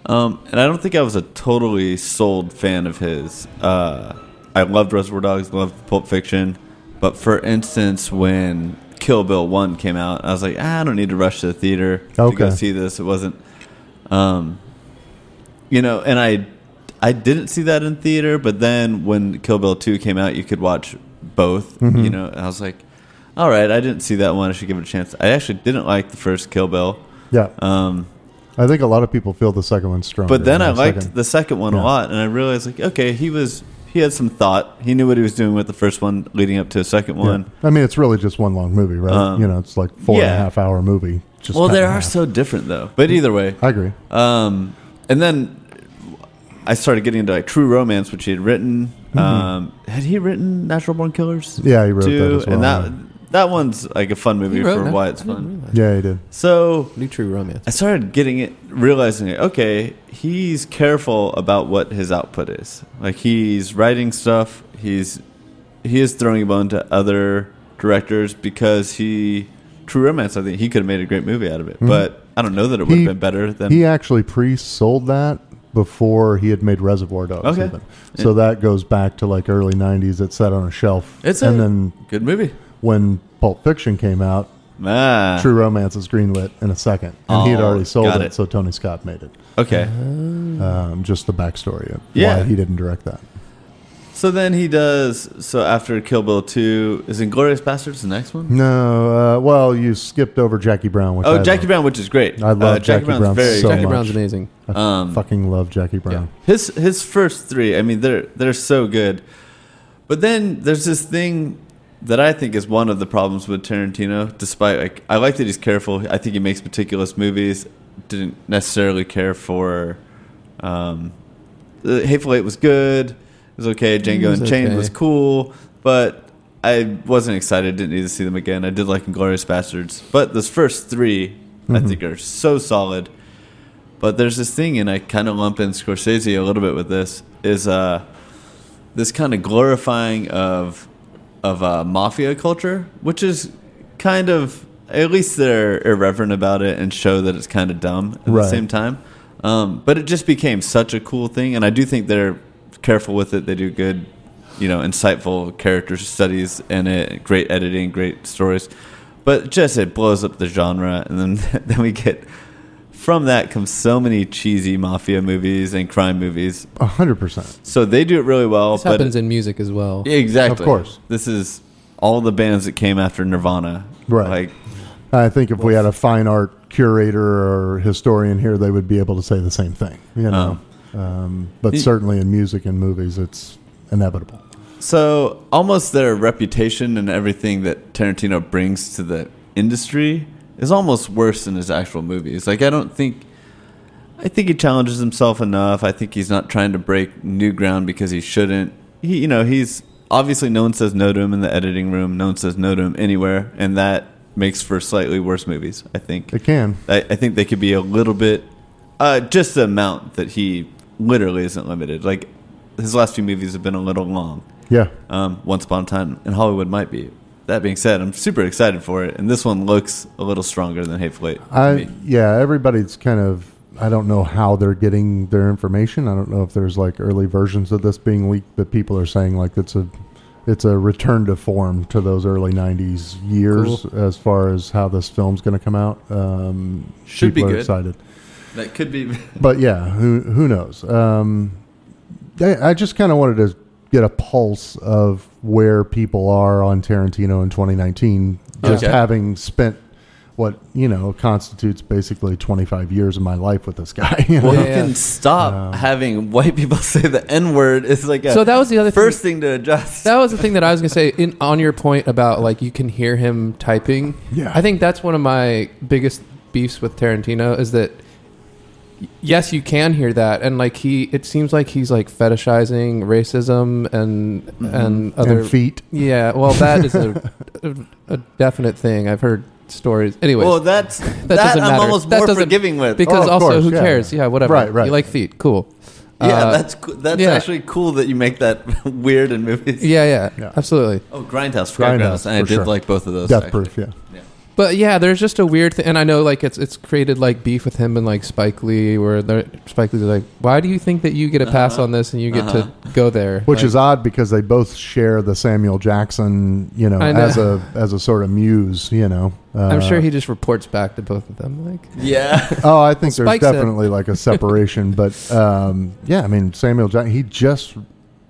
Speaker 6: Um, and I don't think I was a totally sold fan of his. Uh, I loved Reservoir Dogs, loved Pulp Fiction, but for instance, when Kill Bill One came out, I was like, ah, I don't need to rush to the theater to
Speaker 5: Okay.
Speaker 6: go see this. It wasn't, um, you know, and I, I didn't see that in theater. But then when Kill Bill Two came out, you could watch both.
Speaker 5: Mhm.
Speaker 6: You know, I was like, all right, I didn't see that one. I should give it a chance. I actually didn't like the first Kill Bill.
Speaker 5: yeah.
Speaker 6: Um,
Speaker 5: I think a lot of people feel the second one's stronger.
Speaker 6: but then I
Speaker 5: the
Speaker 6: liked
Speaker 5: second.
Speaker 6: the second one
Speaker 5: Yeah.
Speaker 6: a lot, and I realized like, okay, he was he had some thought. He knew what he was doing with the first one, leading up to a second
Speaker 5: Yeah.
Speaker 6: one.
Speaker 5: I mean, it's really just one long movie, right?
Speaker 6: Um,
Speaker 5: you know, it's like four and a half hour movie. Just
Speaker 6: well, they are so different though. But either way,
Speaker 5: I agree.
Speaker 6: Um, and then I started getting into like True Romance, which he had written.
Speaker 5: Mhm.
Speaker 6: Um, had he written Natural Born Killers?
Speaker 5: Yeah, he wrote that as well,
Speaker 6: And that
Speaker 5: yeah.
Speaker 6: That one's like a fun movie for
Speaker 7: Nat-
Speaker 6: why it's
Speaker 7: I
Speaker 6: fun.
Speaker 5: Yeah, he did.
Speaker 6: So
Speaker 7: New True Romance.
Speaker 6: I started getting it, realizing it. Okay, he's careful about what his output is. Like he's writing stuff. He's he is throwing a bone to other directors because he True Romance. I think he could have made a great movie out of it,
Speaker 5: Mhm.
Speaker 6: but I don't know that it would
Speaker 5: He-
Speaker 6: have been better than.
Speaker 5: He actually pre-sold that before he had made Reservoir Dogs.
Speaker 6: Okay.
Speaker 5: even. So that goes back to like early '90s. It sat on a shelf.
Speaker 6: It's
Speaker 5: and
Speaker 6: a
Speaker 5: then
Speaker 6: good movie.
Speaker 5: when Pulp Fiction came out,
Speaker 6: Ah,
Speaker 5: True Romance is greenlit in a second, and he had
Speaker 6: Oh,
Speaker 5: already sold
Speaker 6: got
Speaker 5: it,
Speaker 6: it.
Speaker 5: so Tony Scott made it.
Speaker 6: Okay.
Speaker 5: Um, just the backstory of
Speaker 6: Yeah.
Speaker 5: why he didn't direct that.
Speaker 6: So then he does. So after Kill Bill two, is Inglourious Basterds the next one?
Speaker 5: No, uh, well, you skipped over Jackie Brown. Which
Speaker 6: Oh,
Speaker 5: I
Speaker 6: Jackie
Speaker 5: love.
Speaker 6: Brown, which is great.
Speaker 5: I love
Speaker 6: Uh,
Speaker 5: Jackie,
Speaker 6: Brown's
Speaker 5: Brown
Speaker 6: very
Speaker 5: so.
Speaker 7: Jackie
Speaker 5: much.
Speaker 7: Brown's amazing.
Speaker 5: I
Speaker 6: Um,
Speaker 5: fucking love Jackie Brown.
Speaker 6: His his first three, I mean, they're they're so good. But then there's this thing that I think is one of the problems with Tarantino. Despite like, I like that he's careful. I think he makes meticulous movies. Didn't necessarily care for. Um, Hateful Eight was good. It was okay. Django
Speaker 7: was
Speaker 6: Unchained
Speaker 7: okay.
Speaker 6: was cool, but I wasn't excited. Didn't need to see them again. I did like Inglourious Basterds, but those first 3 I
Speaker 5: Mhm.
Speaker 6: think are so solid. But there's this thing, and I kind of lump in Scorsese a little bit with this, is uh, this kind of glorifying of of uh, mafia culture, which is kind of at least they're irreverent about it and show that it's kind of dumb at
Speaker 5: Right.
Speaker 6: the same time. Um, but it just became such a cool thing, and I do think they're careful with it. They do good, you know, insightful character studies in it, great editing, great stories. But just it blows up the genre, and then then we get from that comes so many cheesy mafia movies and crime movies.
Speaker 5: A hundred percent.
Speaker 6: So they do it really well.
Speaker 7: This
Speaker 6: but
Speaker 7: happens in music as well.
Speaker 6: exactly,
Speaker 5: Of course.
Speaker 6: This is all the bands that came after Nirvana.
Speaker 5: Right.
Speaker 6: Like
Speaker 5: I think if we had a fine art curator or historian here, they would be able to say the same thing. You know, um, but certainly in music and movies, it's inevitable.
Speaker 6: So almost their reputation and everything that Tarantino brings to the industry is almost worse than his actual movies. Like I don't think I think he challenges himself enough. I think he's not trying to break new ground because he shouldn't. He you know, he's obviously no one says no to him in the editing room, no one says no to him anywhere, and that makes for slightly worse movies, I think.
Speaker 5: It can.
Speaker 6: I, I think they could be a little bit uh, just the amount that he literally isn't limited. Like his last few movies have been a little long.
Speaker 5: Yeah.
Speaker 6: Um, Once Upon a Time in Hollywood might be. That being said, I'm super excited for it, and this one looks a little stronger than Hateful Eight.
Speaker 5: I yeah, everybody's kind of. I don't know how they're getting their information. I don't know if there's like early versions of this being leaked, but people are saying like it's a it's a return to form to those early '90s years as far as how this film's going to come out. Um,
Speaker 6: Should be
Speaker 5: are
Speaker 6: good.
Speaker 5: excited.
Speaker 6: That could be.
Speaker 5: but yeah, who who knows? Um, I, I just kind of wanted to get a pulse of where people are on Tarantino in 2019, just
Speaker 6: Okay.
Speaker 5: having spent what you know constitutes basically 25 years of my life with this guy. you
Speaker 6: Well,
Speaker 5: know?
Speaker 6: you can stop um, having white people say the N word. It's like a
Speaker 7: So that was the other
Speaker 6: first thing, to adjust.
Speaker 7: That was the thing that I was gonna say. In on your point about like you can hear him typing.
Speaker 5: Yeah.
Speaker 7: I think that's one of my biggest beefs with Tarantino is that y- yes, you can hear that, and like he, it seems like he's like fetishizing racism and and other
Speaker 5: And feet.
Speaker 7: Yeah, well, that is a, a, a definite thing. I've heard stories. Anyway,
Speaker 6: Well, that's- that
Speaker 7: doesn't
Speaker 6: I'm
Speaker 7: matter.
Speaker 6: almost
Speaker 7: That
Speaker 6: more
Speaker 7: doesn't-
Speaker 6: forgiving with.
Speaker 7: because
Speaker 5: Oh,
Speaker 7: also
Speaker 5: course,
Speaker 7: who
Speaker 5: yeah.
Speaker 7: cares? Yeah, whatever.
Speaker 5: Right, right.
Speaker 7: You like feet, cool.
Speaker 6: yeah,
Speaker 7: Uh,
Speaker 6: that's co- that's
Speaker 7: yeah.
Speaker 6: actually cool that you make that weird in movies.
Speaker 7: Yeah, yeah,
Speaker 5: Yeah.
Speaker 7: absolutely.
Speaker 6: Oh, Grindhouse,
Speaker 5: Grindhouse,
Speaker 6: Grindhouse, and I did
Speaker 5: sure.
Speaker 6: like both of those.
Speaker 5: Death
Speaker 6: actually.
Speaker 5: proof. Yeah.
Speaker 7: But yeah, there's just a weird thing, and I know like it's it's created like beef with him and like Spike Lee, where Spike Lee's like, "Why do you think that you get a pass
Speaker 6: Uh-huh.
Speaker 7: on this and you get
Speaker 6: Uh-huh.
Speaker 7: to go there?"
Speaker 5: Which
Speaker 7: Like,
Speaker 5: is odd because they both share the Samuel Jackson, you know,
Speaker 7: know.
Speaker 5: as a as a sort of muse, you know.
Speaker 7: I'm
Speaker 5: Uh,
Speaker 7: sure he just reports back to both of them, like,
Speaker 6: Yeah.
Speaker 5: Oh, I think there's
Speaker 7: Spike
Speaker 5: definitely like a separation, but um, yeah, I mean Samuel Jackson, he just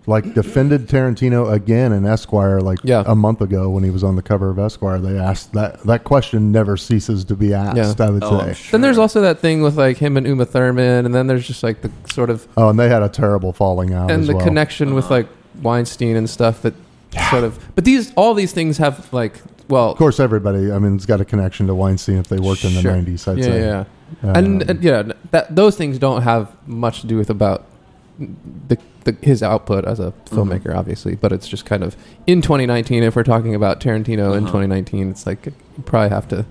Speaker 5: like defended Tarantino again in Esquire like
Speaker 7: Yeah.
Speaker 5: a month ago when he was on the cover of Esquire. They asked that that question never ceases to be asked.
Speaker 7: Yeah.
Speaker 5: I would
Speaker 6: Oh,
Speaker 5: say.
Speaker 6: Sure.
Speaker 7: Then there's also that thing with like him and Uma Thurman, and then there's just like the sort of
Speaker 5: Oh, and they had a terrible falling out
Speaker 7: and
Speaker 5: as
Speaker 7: the
Speaker 5: well.
Speaker 7: connection with like Weinstein and stuff that sort of. But these all these things have like well,
Speaker 5: Of course, everybody. I mean, it's got a connection to Weinstein if they worked in the '90s. I'd
Speaker 7: yeah,
Speaker 5: say.
Speaker 7: yeah,
Speaker 5: Um,
Speaker 7: and, and yeah, that those things don't have much to do with about the, the his output as a
Speaker 5: Mm-hmm.
Speaker 7: filmmaker, obviously. But it's just kind of in 2019. If we're talking about Tarantino in
Speaker 6: Uh-huh.
Speaker 7: 2019, it's like you probably have to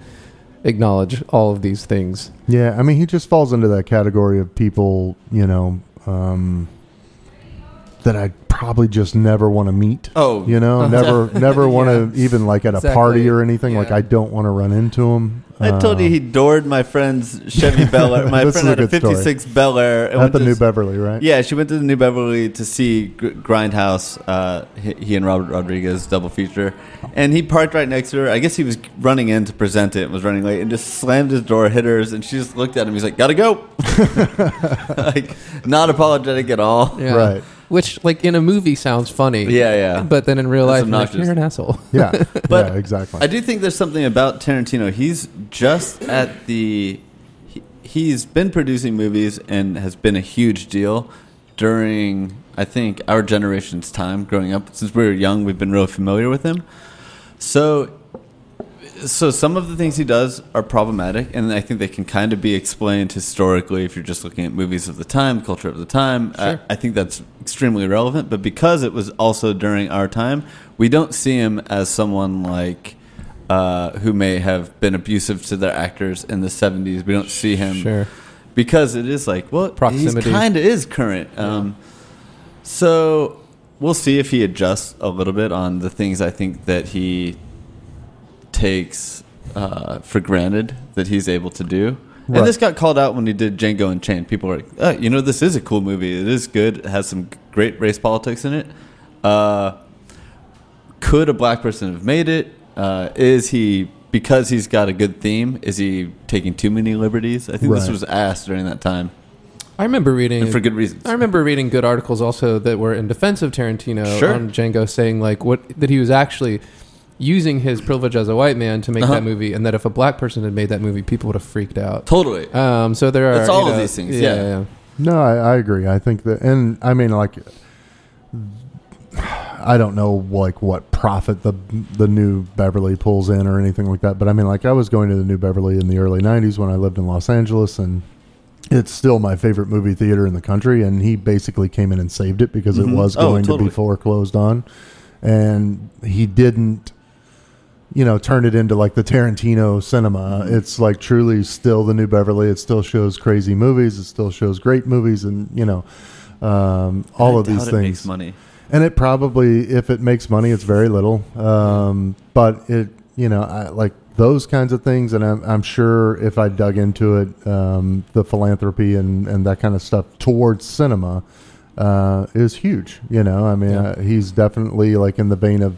Speaker 7: acknowledge all of these things.
Speaker 5: Yeah, I mean, he just falls into that category of people, you know, um, that I probably just never want to meet.
Speaker 6: Oh,
Speaker 5: you know,
Speaker 7: Uh-huh.
Speaker 5: never, never want to even like at a
Speaker 7: Exactly.
Speaker 5: party or anything. Like, I don't want to run into him.
Speaker 6: I told you
Speaker 5: Uh,
Speaker 6: he doored my friend's Chevy Bel Air. My friend
Speaker 5: is a
Speaker 6: had a 56 Bel Air.
Speaker 5: at
Speaker 6: went
Speaker 5: the
Speaker 6: to
Speaker 5: New Beverly, right?
Speaker 6: Yeah, she went to the New Beverly to see Grindhouse. Uh, he, he and Robert Rodriguez double feature, and he parked right next to her. I guess he was running in to present it, and was running late, and just slammed his door, hit hers, and she just looked at him. He's like, "Gotta go," like not apologetic at all.
Speaker 7: Yeah.
Speaker 5: Right.
Speaker 7: Which, like in a movie, sounds funny.
Speaker 6: Yeah, yeah.
Speaker 7: But then in real
Speaker 6: That's
Speaker 7: life, you're, like,
Speaker 6: obnoxious.
Speaker 7: you're an asshole.
Speaker 5: Yeah,
Speaker 6: But
Speaker 5: yeah, exactly.
Speaker 6: I do think there's something about Tarantino. He's just at the. He, he's been producing movies and has been a huge deal during, I think, our generation's time growing up. Since we were young, we've been really familiar with him. So, so some of the things he does are problematic, and I think they can kind of be explained historically if you're just looking at movies of the time, culture of the time.
Speaker 7: Sure.
Speaker 6: I, I think that's extremely relevant. But because it was also during our time, we don't see him as someone like uh, who may have been abusive to their actors in the '70s. We don't see him
Speaker 7: Sure.
Speaker 6: because it is like well,
Speaker 7: Proximity.
Speaker 6: kind of is current. Um, so we'll see if he adjusts a little bit on the things I think that he takes uh, for granted that he's able to do.
Speaker 5: Right.
Speaker 6: And this got called out when he did Django Unchained. People were like, oh, you know, this is a cool movie. It is good. It has some great race politics in it. Uh, could a black person have made it? Uh, is he because he's got a good theme? Is he taking too many liberties? I think this was asked during that time,
Speaker 7: I remember reading
Speaker 6: and for good reasons.
Speaker 7: I remember reading good articles also that were in defense of Tarantino
Speaker 6: Sure.
Speaker 7: on Django, saying like what that he was actually using his privilege as a white man to make
Speaker 6: Uh-huh.
Speaker 7: that movie, and that if a black person had made that movie, people would have freaked out.
Speaker 6: Totally.
Speaker 7: Um, so there are
Speaker 6: It's all
Speaker 7: you
Speaker 6: of
Speaker 7: know,
Speaker 6: these things, yeah. yeah.
Speaker 5: No, I, I agree. I think that, and I mean, like, I don't know like what profit the the new Beverly pulls in or anything like that. But I mean, like, I was going to the new Beverly in the early '90s when I lived in Los Angeles, and it's still my favorite movie theater in the country. And he basically came in and saved it because it was
Speaker 6: Oh,
Speaker 5: going to
Speaker 6: totally.
Speaker 5: be foreclosed on, and he didn't. You know, turn it into like the Tarantino cinema.
Speaker 6: Mm-hmm.
Speaker 5: It's like truly still the new Beverly. It still shows crazy movies. It still shows great movies, and you know, um, all
Speaker 6: I
Speaker 5: of these
Speaker 6: it
Speaker 5: things
Speaker 6: makes money.
Speaker 5: and it probably if it makes money it's very little um, but it you know I, like those kinds of things and I'm, I'm sure if i dug into it um, the philanthropy and, and that kind of stuff towards cinema uh, is huge you know i mean uh, he's definitely like in the vein of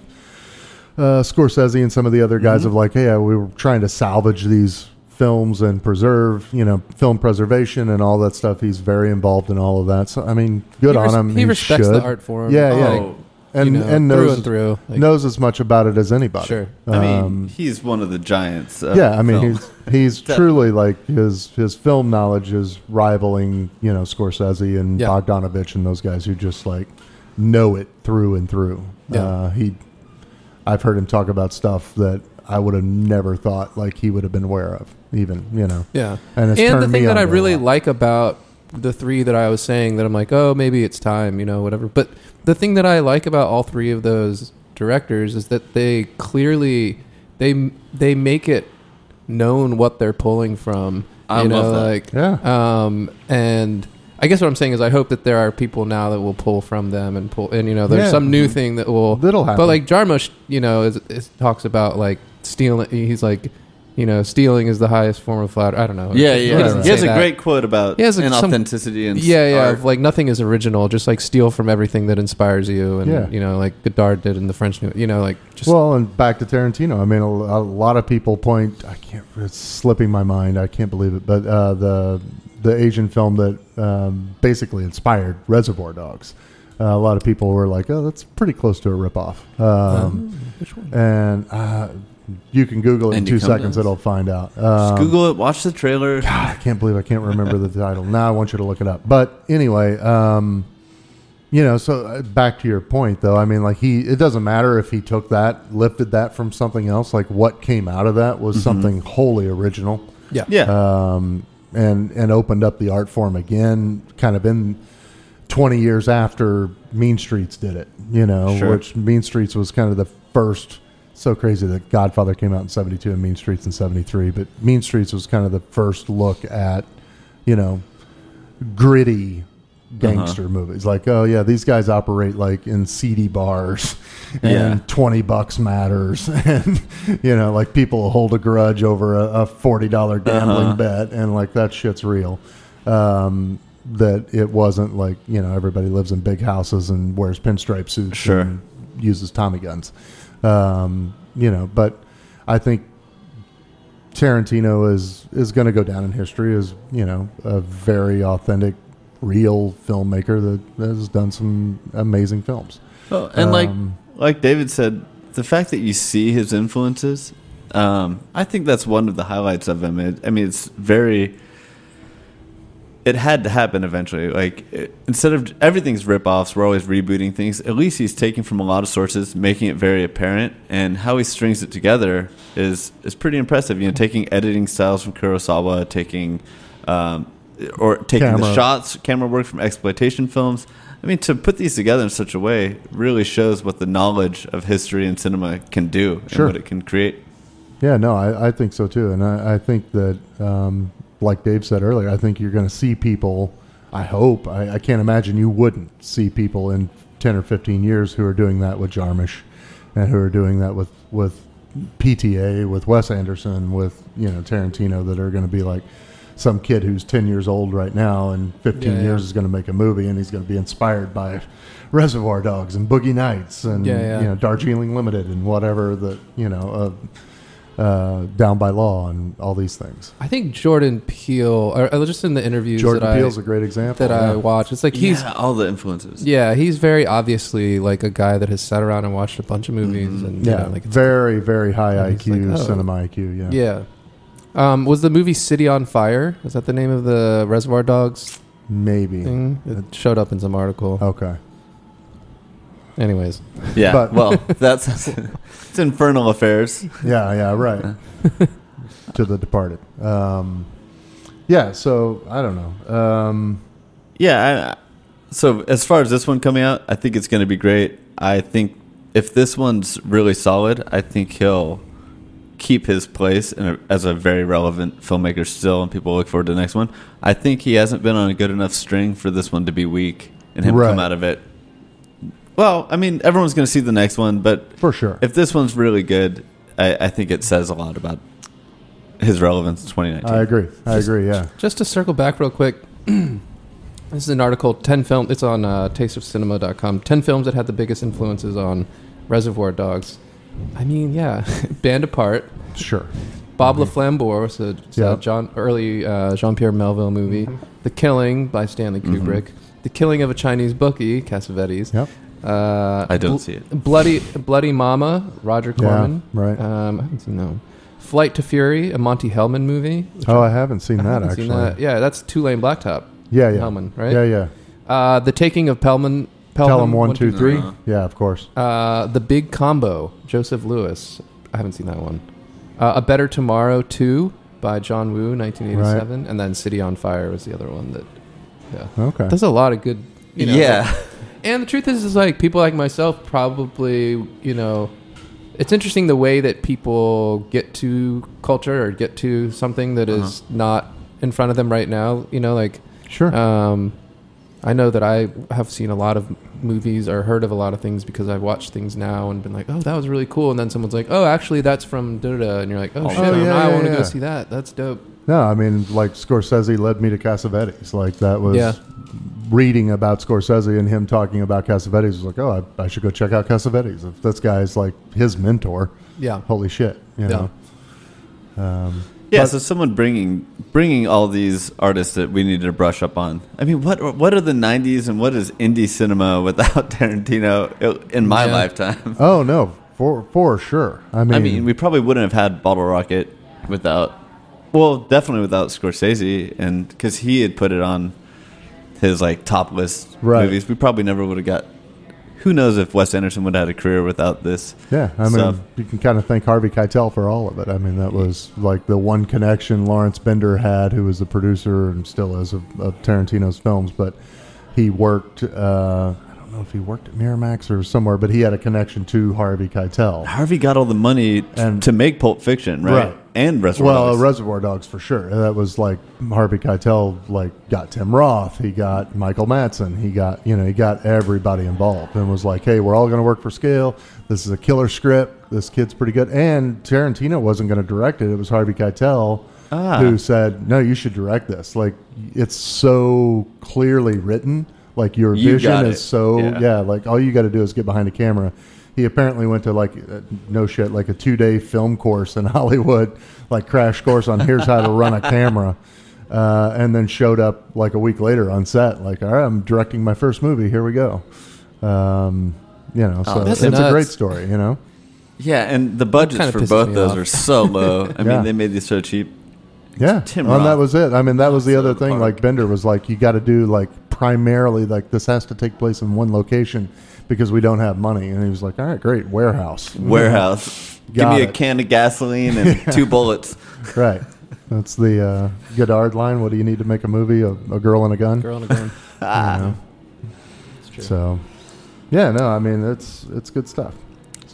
Speaker 5: uh, Scorsese and some of the other guys
Speaker 6: Mm-hmm.
Speaker 5: of like, hey, uh, we were trying to salvage these films and preserve, you know, film preservation and all that stuff. He's very involved in all of that. So I mean, good
Speaker 7: He
Speaker 5: on
Speaker 7: res-
Speaker 5: him.
Speaker 7: he respects the art form.
Speaker 5: Yeah,
Speaker 7: Oh,
Speaker 5: yeah,
Speaker 7: like,
Speaker 5: and
Speaker 7: you know,
Speaker 5: and
Speaker 7: through
Speaker 5: knows
Speaker 7: and through, like-
Speaker 5: knows as much about it as anybody.
Speaker 7: Sure.
Speaker 6: I mean,
Speaker 5: Um,
Speaker 6: he's one of the giants. Of
Speaker 5: yeah, I mean,
Speaker 6: film.
Speaker 5: he's he's truly like his his film knowledge is rivaling, you know, Scorsese and
Speaker 7: Yeah.
Speaker 5: Bogdanovich and those guys who just like know it through and through.
Speaker 7: Yeah.
Speaker 5: Uh, he, I've heard him talk about stuff that I would have never thought like he would have been aware of, even you know.
Speaker 7: Yeah,
Speaker 5: and it's
Speaker 7: and the thing that I
Speaker 5: on to a
Speaker 7: really
Speaker 5: lot.
Speaker 7: like about the three that I was saying that I'm like, oh, maybe it's time, you know, whatever. But the thing that I like about all three of those directors is that they clearly they they make it known what they're pulling from.
Speaker 6: I
Speaker 7: you know,
Speaker 6: love that.
Speaker 7: like
Speaker 5: Yeah.
Speaker 7: um, and I guess what I'm saying is I hope that there are people now that will pull from them and pull, and you know, there's
Speaker 5: Yeah.
Speaker 7: some new thing that will
Speaker 5: That'll happen.
Speaker 7: But like Jarmusch, you know, is, is talks about like stealing. He's like, you know, stealing is the highest form of flattery. I don't know.
Speaker 6: yeah,
Speaker 7: He
Speaker 6: yeah.
Speaker 7: doesn't
Speaker 6: He has
Speaker 7: say
Speaker 6: a
Speaker 7: that.
Speaker 6: great quote about
Speaker 7: He has, like, some-
Speaker 6: inauthenticity and
Speaker 7: yeah, yeah.
Speaker 6: art.
Speaker 7: of, Like nothing is original. Just like steal from everything that inspires you, and
Speaker 5: Yeah.
Speaker 7: you know, like Godard did in the French New. You know, like just
Speaker 5: well, and back to Tarantino. I mean, a, a lot of people point. I can't. It's slipping my mind. I can't believe it. But uh, the the Asian film that um, basically inspired Reservoir Dogs. Uh, a lot of people were like, "Oh, that's pretty close to a ripoff." Um,
Speaker 7: which one?
Speaker 5: and uh, you can Google it in two
Speaker 6: Cummins?
Speaker 5: seconds; it'll find out.
Speaker 6: Just
Speaker 5: Um,
Speaker 6: Google it. Watch the trailer.
Speaker 5: God, I can't believe I can't remember the title. Now I want you to look it up. But anyway, um, you know, so uh, back to your point, though. I mean, like he, it doesn't matter if he took that, lifted that from something else. Like what came out of that was something wholly original.
Speaker 7: yeah,
Speaker 6: Yeah.
Speaker 5: Um, and and opened up the art form again, kind of in twenty years after Mean Streets did it. You know,
Speaker 6: Sure.
Speaker 5: which Mean Streets was kind of the first. So crazy that Godfather came out in '72 and Mean Streets in '73, but Mean Streets was kind of the first look at, you know, gritty gangster
Speaker 6: Uh-huh.
Speaker 5: movies. Like, oh yeah, these guys operate like in seedy bars, and
Speaker 6: Yeah.
Speaker 5: twenty bucks matters, and you know, like people hold a grudge over a, a forty dollar gambling
Speaker 6: Uh-huh.
Speaker 5: bet, and like that shit's real. Um, that it wasn't like you know everybody lives in big houses and wears pinstripe suits
Speaker 6: Sure.
Speaker 5: and uses Tommy guns. Um, you know, but I think Tarantino is is going to go down in history as you know a very authentic, real filmmaker that has done some amazing films.
Speaker 6: Well, and like
Speaker 5: Um,
Speaker 6: like David said, the fact that you see his influences, um, I think that's one of the highlights of him. It, I mean, it's very. It had to happen eventually. Like it, instead of everything's rip-offs, we're always rebooting things. At least he's taking from a lot of sources, making it very apparent, and how he strings it together is is pretty impressive. You know, taking editing styles from Kurosawa, taking um, or taking the shots, camera work from exploitation films. I mean, to put these together in such a way really shows what the knowledge of history and cinema can do
Speaker 5: Sure.
Speaker 6: and what it can create.
Speaker 5: Yeah, no, I, I think so too, and I, I think that, um, like Dave said earlier, I think you're going to see people. I hope. I, I can't imagine you wouldn't see people in ten or fifteen years who are doing that with Jarmusch, and who are doing that with with PTA, with Wes Anderson, with you know Tarantino, that are going to be like some kid who's ten years old right now, and fifteen
Speaker 7: Yeah, yeah.
Speaker 5: years is going to make a movie, and he's going to be inspired by Reservoir Dogs and Boogie Nights and
Speaker 7: Yeah, yeah.
Speaker 5: you know Darjeeling Limited and whatever that you know. Uh, uh, Down by Law, and all these things.
Speaker 7: I think Jordan Peele, or, or just in the interviews
Speaker 5: Jordan
Speaker 7: that
Speaker 5: Peele's
Speaker 7: I,
Speaker 5: a great example,
Speaker 7: that I
Speaker 5: yeah.
Speaker 7: watch. It's like he's
Speaker 6: yeah, all the influences.
Speaker 7: yeah, he's very obviously like a guy that has sat around and watched a bunch of movies and you
Speaker 5: Yeah,
Speaker 7: know, like
Speaker 5: very very high IQ,
Speaker 7: like, oh.
Speaker 5: cinema IQ. Yeah,
Speaker 7: yeah. Um, was the movie City on Fire? Is that the name of the Reservoir Dogs
Speaker 5: maybe.
Speaker 7: thing? It showed up in some article.
Speaker 5: Okay.
Speaker 7: Anyways,
Speaker 6: Yeah.
Speaker 5: But-
Speaker 6: well, that's it's Infernal Affairs.
Speaker 5: Yeah, yeah, right. to the Departed. Um, yeah, so I don't know. Um,
Speaker 6: Yeah. I, so as far as this one coming out, I think it's going to be great. I think if this one's really solid, I think he'll keep his place in a, as a very relevant filmmaker still, and people look forward to the next one. I think he hasn't been on a good enough string for this one to be weak and him
Speaker 5: Right.
Speaker 6: come out of it. Well, I mean, everyone's going to see the next one, but
Speaker 5: for sure.
Speaker 6: if this one's really good, I, I think it says a lot about his relevance in 2019.
Speaker 5: I agree. I agree. Yeah.
Speaker 7: just to circle back real quick. this is an article, 10 film, it's on uh, tasteofcinema.com. 10 films that had the biggest influences on Reservoir Dogs. I mean, yeah, Band Apart.
Speaker 5: Sure.
Speaker 7: Bob le Flambeur was a, it's a
Speaker 5: Yeah.
Speaker 7: John, early uh, Jean-Pierre Melville movie. The Killing by Stanley Kubrick. The Killing of a Chinese Bookie, Cassavetes.
Speaker 5: Yep.
Speaker 7: Uh,
Speaker 6: I don't
Speaker 7: Bl-
Speaker 6: see it.
Speaker 7: Bloody Bloody Mama, Roger
Speaker 5: Yeah,
Speaker 7: Corman.
Speaker 5: right.
Speaker 7: Um, I haven't seen that one. Flight to Fury, a Monte Hellman movie.
Speaker 5: Oh, I haven't seen
Speaker 7: I
Speaker 5: that
Speaker 7: haven't
Speaker 5: actually.
Speaker 7: seen that. Yeah, that's Two-Lane Blacktop.
Speaker 5: Yeah, yeah.
Speaker 7: Hellman, right?
Speaker 5: Yeah, yeah.
Speaker 7: Uh, the Taking of Pelham. Pelham
Speaker 5: Tell them one, two, three.
Speaker 6: Uh-huh.
Speaker 5: Yeah, of course.
Speaker 7: Uh, the Big Combo, Joseph Lewis. I haven't seen that one. Uh, a Better Tomorrow 2 by John Woo, 1987. And then City on Fire was the other one that, yeah.
Speaker 5: Okay.
Speaker 7: There's a lot of good, you know.
Speaker 6: yeah.
Speaker 7: And the truth is, is like people like myself probably, you know, it's interesting the way that people get to culture or get to something that is not in front of them right now. You know, like
Speaker 5: Sure.
Speaker 7: um, I know that I have seen a lot of movies or heard of a lot of things because I've watched things now and been like, oh, that was really cool. And then someone's like, oh, actually, that's from da da da. And you're like, oh, shit,
Speaker 5: yeah,
Speaker 7: now I want to
Speaker 5: yeah.
Speaker 7: go see that. That's dope.
Speaker 5: no, I mean, like Scorsese led me to Cassavetes. Like that was
Speaker 7: Yeah.
Speaker 5: reading about Scorsese and him talking about Cassavetes was like, oh, I, I should go check out Cassavetes. If this guy's like his mentor,
Speaker 7: Yeah.
Speaker 5: holy shit, you
Speaker 7: Yeah.
Speaker 5: know. Um,
Speaker 6: Yeah,
Speaker 5: But-
Speaker 6: so someone bringing bringing all these artists that we needed to brush up on. I mean, what what are the '90s and what is indie cinema without Tarantino in my
Speaker 7: Yeah.
Speaker 6: lifetime?
Speaker 5: oh no, for for sure. I mean,
Speaker 6: I mean, we probably wouldn't have had Bottle Rocket without, well, definitely without Scorsese, and because he had put it on his like top list
Speaker 5: Right.
Speaker 6: movies, we probably never would have got. Who knows if Wes Anderson would have had a career without this?
Speaker 5: Yeah, I mean,
Speaker 6: stuff.
Speaker 5: you can kind of thank Harvey Keitel for all of it. I mean, that was like the one connection Lawrence Bender had, who was the producer and still is of, of Tarantino's films. But he worked, uh, I don't know if he worked at Miramax or somewhere, but he had a connection to Harvey Keitel.
Speaker 6: Harvey got all the money t-
Speaker 5: And-
Speaker 6: to make Pulp Fiction, right?
Speaker 5: Right.
Speaker 6: And Reservoir
Speaker 5: Well,
Speaker 6: Dogs.
Speaker 5: Reservoir Dogs for sure. That was like Harvey Keitel, like got Tim Roth, he got Michael Madsen, he got you know he got everybody involved, and was like, hey, we're all going to work for scale. This is a killer script. This kid's pretty good. And Tarantino wasn't going to direct it. It was Harvey Keitel
Speaker 6: Ah.
Speaker 5: who said, no, you should direct this. Like it's so clearly written. Like your
Speaker 6: You
Speaker 5: vision is so
Speaker 6: Yeah.
Speaker 5: yeah. Like all you got to do is get behind a camera. He apparently went to like uh, no shit, like a two day film course in Hollywood, like crash course on here's how to run a camera, uh, and then showed up like a week later on set. Like, all right, I'm directing my first movie. Here we go. Um, you know, so
Speaker 7: that's
Speaker 5: it's a great story. You know,
Speaker 6: yeah, and the budgets
Speaker 7: kinda
Speaker 6: for both those
Speaker 7: off.
Speaker 6: are so low. I
Speaker 5: Yeah.
Speaker 6: mean, they made these so cheap.
Speaker 5: Yeah,
Speaker 6: Tim
Speaker 5: and that was it. I mean, that was the other
Speaker 6: out of the
Speaker 5: thing. Like Bender was like, you got to do like primarily like this has to take place in one location because we don't have money. And he was like, all right, great, warehouse,
Speaker 6: Warehouse. Give
Speaker 5: Got
Speaker 6: me a can of gasoline and two bullets.
Speaker 5: right. That's the uh, Godard line. What do you need to make a movie? A, a girl and a gun.
Speaker 7: Girl and a gun.
Speaker 5: You know? So, yeah, no, I mean it's it's good stuff.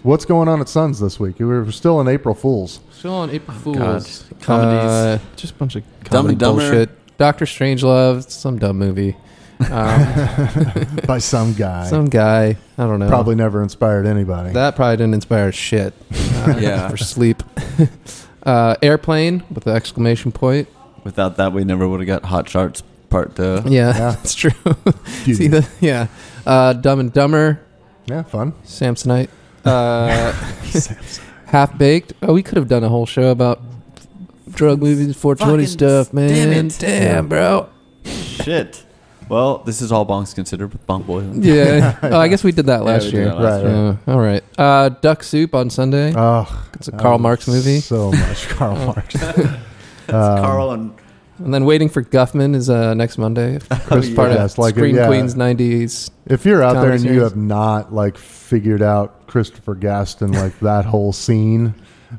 Speaker 5: What's going on at Suns this week? We're still in April Fools.
Speaker 7: Still on April
Speaker 6: Oh, God.
Speaker 7: Fools.
Speaker 6: Comedies.
Speaker 7: Uh, just a bunch of
Speaker 6: Dumb
Speaker 7: comedy
Speaker 6: and Dumber.
Speaker 7: bullshit. Doctor Strangelove, some dumb movie. Um,
Speaker 5: by some guy.
Speaker 7: some guy. I don't know.
Speaker 5: Probably never inspired anybody.
Speaker 7: That probably didn't inspire shit. Uh,
Speaker 6: Yeah.
Speaker 7: For sleep. uh, airplane with the exclamation point.
Speaker 6: Without that, we never would have got Hot Shots Part Two.
Speaker 7: Yeah,
Speaker 5: Yeah.
Speaker 7: that's true.
Speaker 5: You-
Speaker 7: See the yeah. Uh, Dumb and Dumber.
Speaker 5: yeah, fun.
Speaker 7: Samsonite. Uh, Half baked. Oh, we could have done a whole show about drug movies, 420
Speaker 6: Fucking
Speaker 7: stuff, man.
Speaker 6: damn it.
Speaker 7: Damn, bro.
Speaker 6: Shit. Well, this is all bonks considered with bonk boy.
Speaker 7: Yeah. oh, I guess we did that last
Speaker 6: we did
Speaker 7: year.
Speaker 6: that last
Speaker 5: Right,
Speaker 7: Yeah. All right. Uh, Duck Soup on Sunday.
Speaker 5: Oh,
Speaker 7: it's a Karl Marx movie.
Speaker 5: So much Karl Marx.
Speaker 6: Carl and
Speaker 7: And then Waiting for Guffman is uh, next Monday. Chris
Speaker 5: yeah.
Speaker 7: part
Speaker 5: Yes,
Speaker 7: of
Speaker 5: like,
Speaker 7: Screen
Speaker 5: yeah.
Speaker 7: Queens 90s.
Speaker 5: If you're out there
Speaker 7: comedy
Speaker 5: and you
Speaker 7: series.
Speaker 5: have not like figured out Christopher Guest and like that whole scene,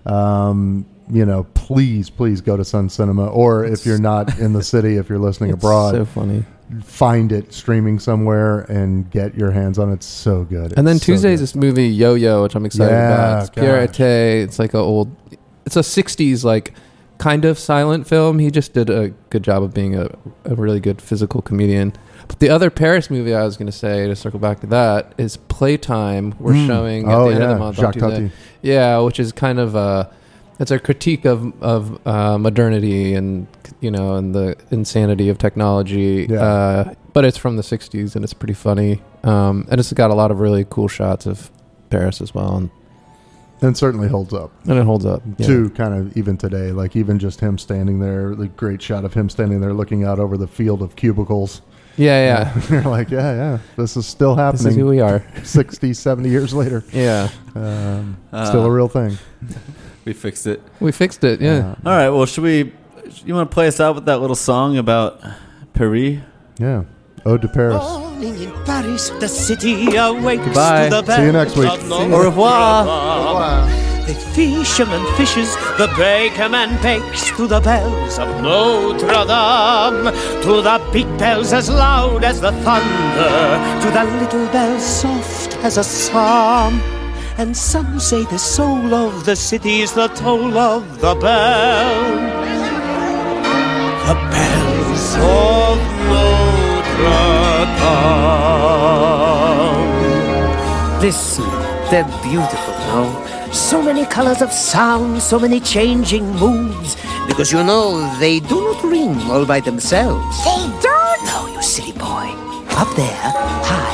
Speaker 5: um, you know, please, please go to Sun Cinema. Or if you're not in the city, if you're listening
Speaker 7: It's
Speaker 5: abroad,
Speaker 7: so funny.
Speaker 5: Find it streaming somewhere and get your hands on it. It's so good.
Speaker 7: And then
Speaker 5: so
Speaker 7: Tuesday's
Speaker 5: good.
Speaker 7: this movie Yo Yo, which I'm excited
Speaker 5: Yeah,
Speaker 7: about. It's Pierre
Speaker 5: gosh.
Speaker 7: It's like a old, it's a '60s like kind of silent film. He just did a good job of being a, a really good physical comedian. But the other Paris movie I was going to say to circle back to that is Playtime. We're
Speaker 5: Mm.
Speaker 7: showing at
Speaker 5: Oh,
Speaker 7: the end of the month. on
Speaker 5: Jacques. Tati.
Speaker 7: Yeah, which is kind of a it's a critique of of uh, modernity and you know and the insanity of technology.
Speaker 5: Yeah.
Speaker 7: Uh, but it's from the '60s and it's pretty funny. Um, and it's got a lot of really cool shots of Paris as well, and,
Speaker 5: and certainly holds up.
Speaker 7: and it holds up. Yeah.
Speaker 5: Too kind of even today, like even just him standing there, the great shot of him standing there looking out over the field of cubicles.
Speaker 7: Yeah, yeah.
Speaker 5: You're like, yeah, yeah, this is still happening.
Speaker 7: This is who we are.
Speaker 5: 60, 70 years later.
Speaker 7: Yeah.
Speaker 5: Um,
Speaker 6: Uh,
Speaker 5: still a real thing.
Speaker 6: we fixed it.
Speaker 7: We fixed it. Yeah.
Speaker 6: All right. Well, should we? You want to play us out with that little song about Paris?
Speaker 5: Yeah. Ode to Paris.
Speaker 12: Morning in Paris, the city awakes
Speaker 6: Goodbye.
Speaker 12: to the
Speaker 5: See you next week.
Speaker 12: bells of
Speaker 5: See you.
Speaker 6: Au revoir.
Speaker 12: The fisherman fishes, the bakerman bakes to the bells of Notre Dame, to the big bells as loud as the thunder, to the little bells soft as a psalm. And some say the soul of the city is the toll of the bell. The bells of Notre Dame. Listen, they're beautiful now. So many colors of sound, so many changing moods. Because you know, they do not ring all by themselves. They don't? No, you silly boy. Up there, high,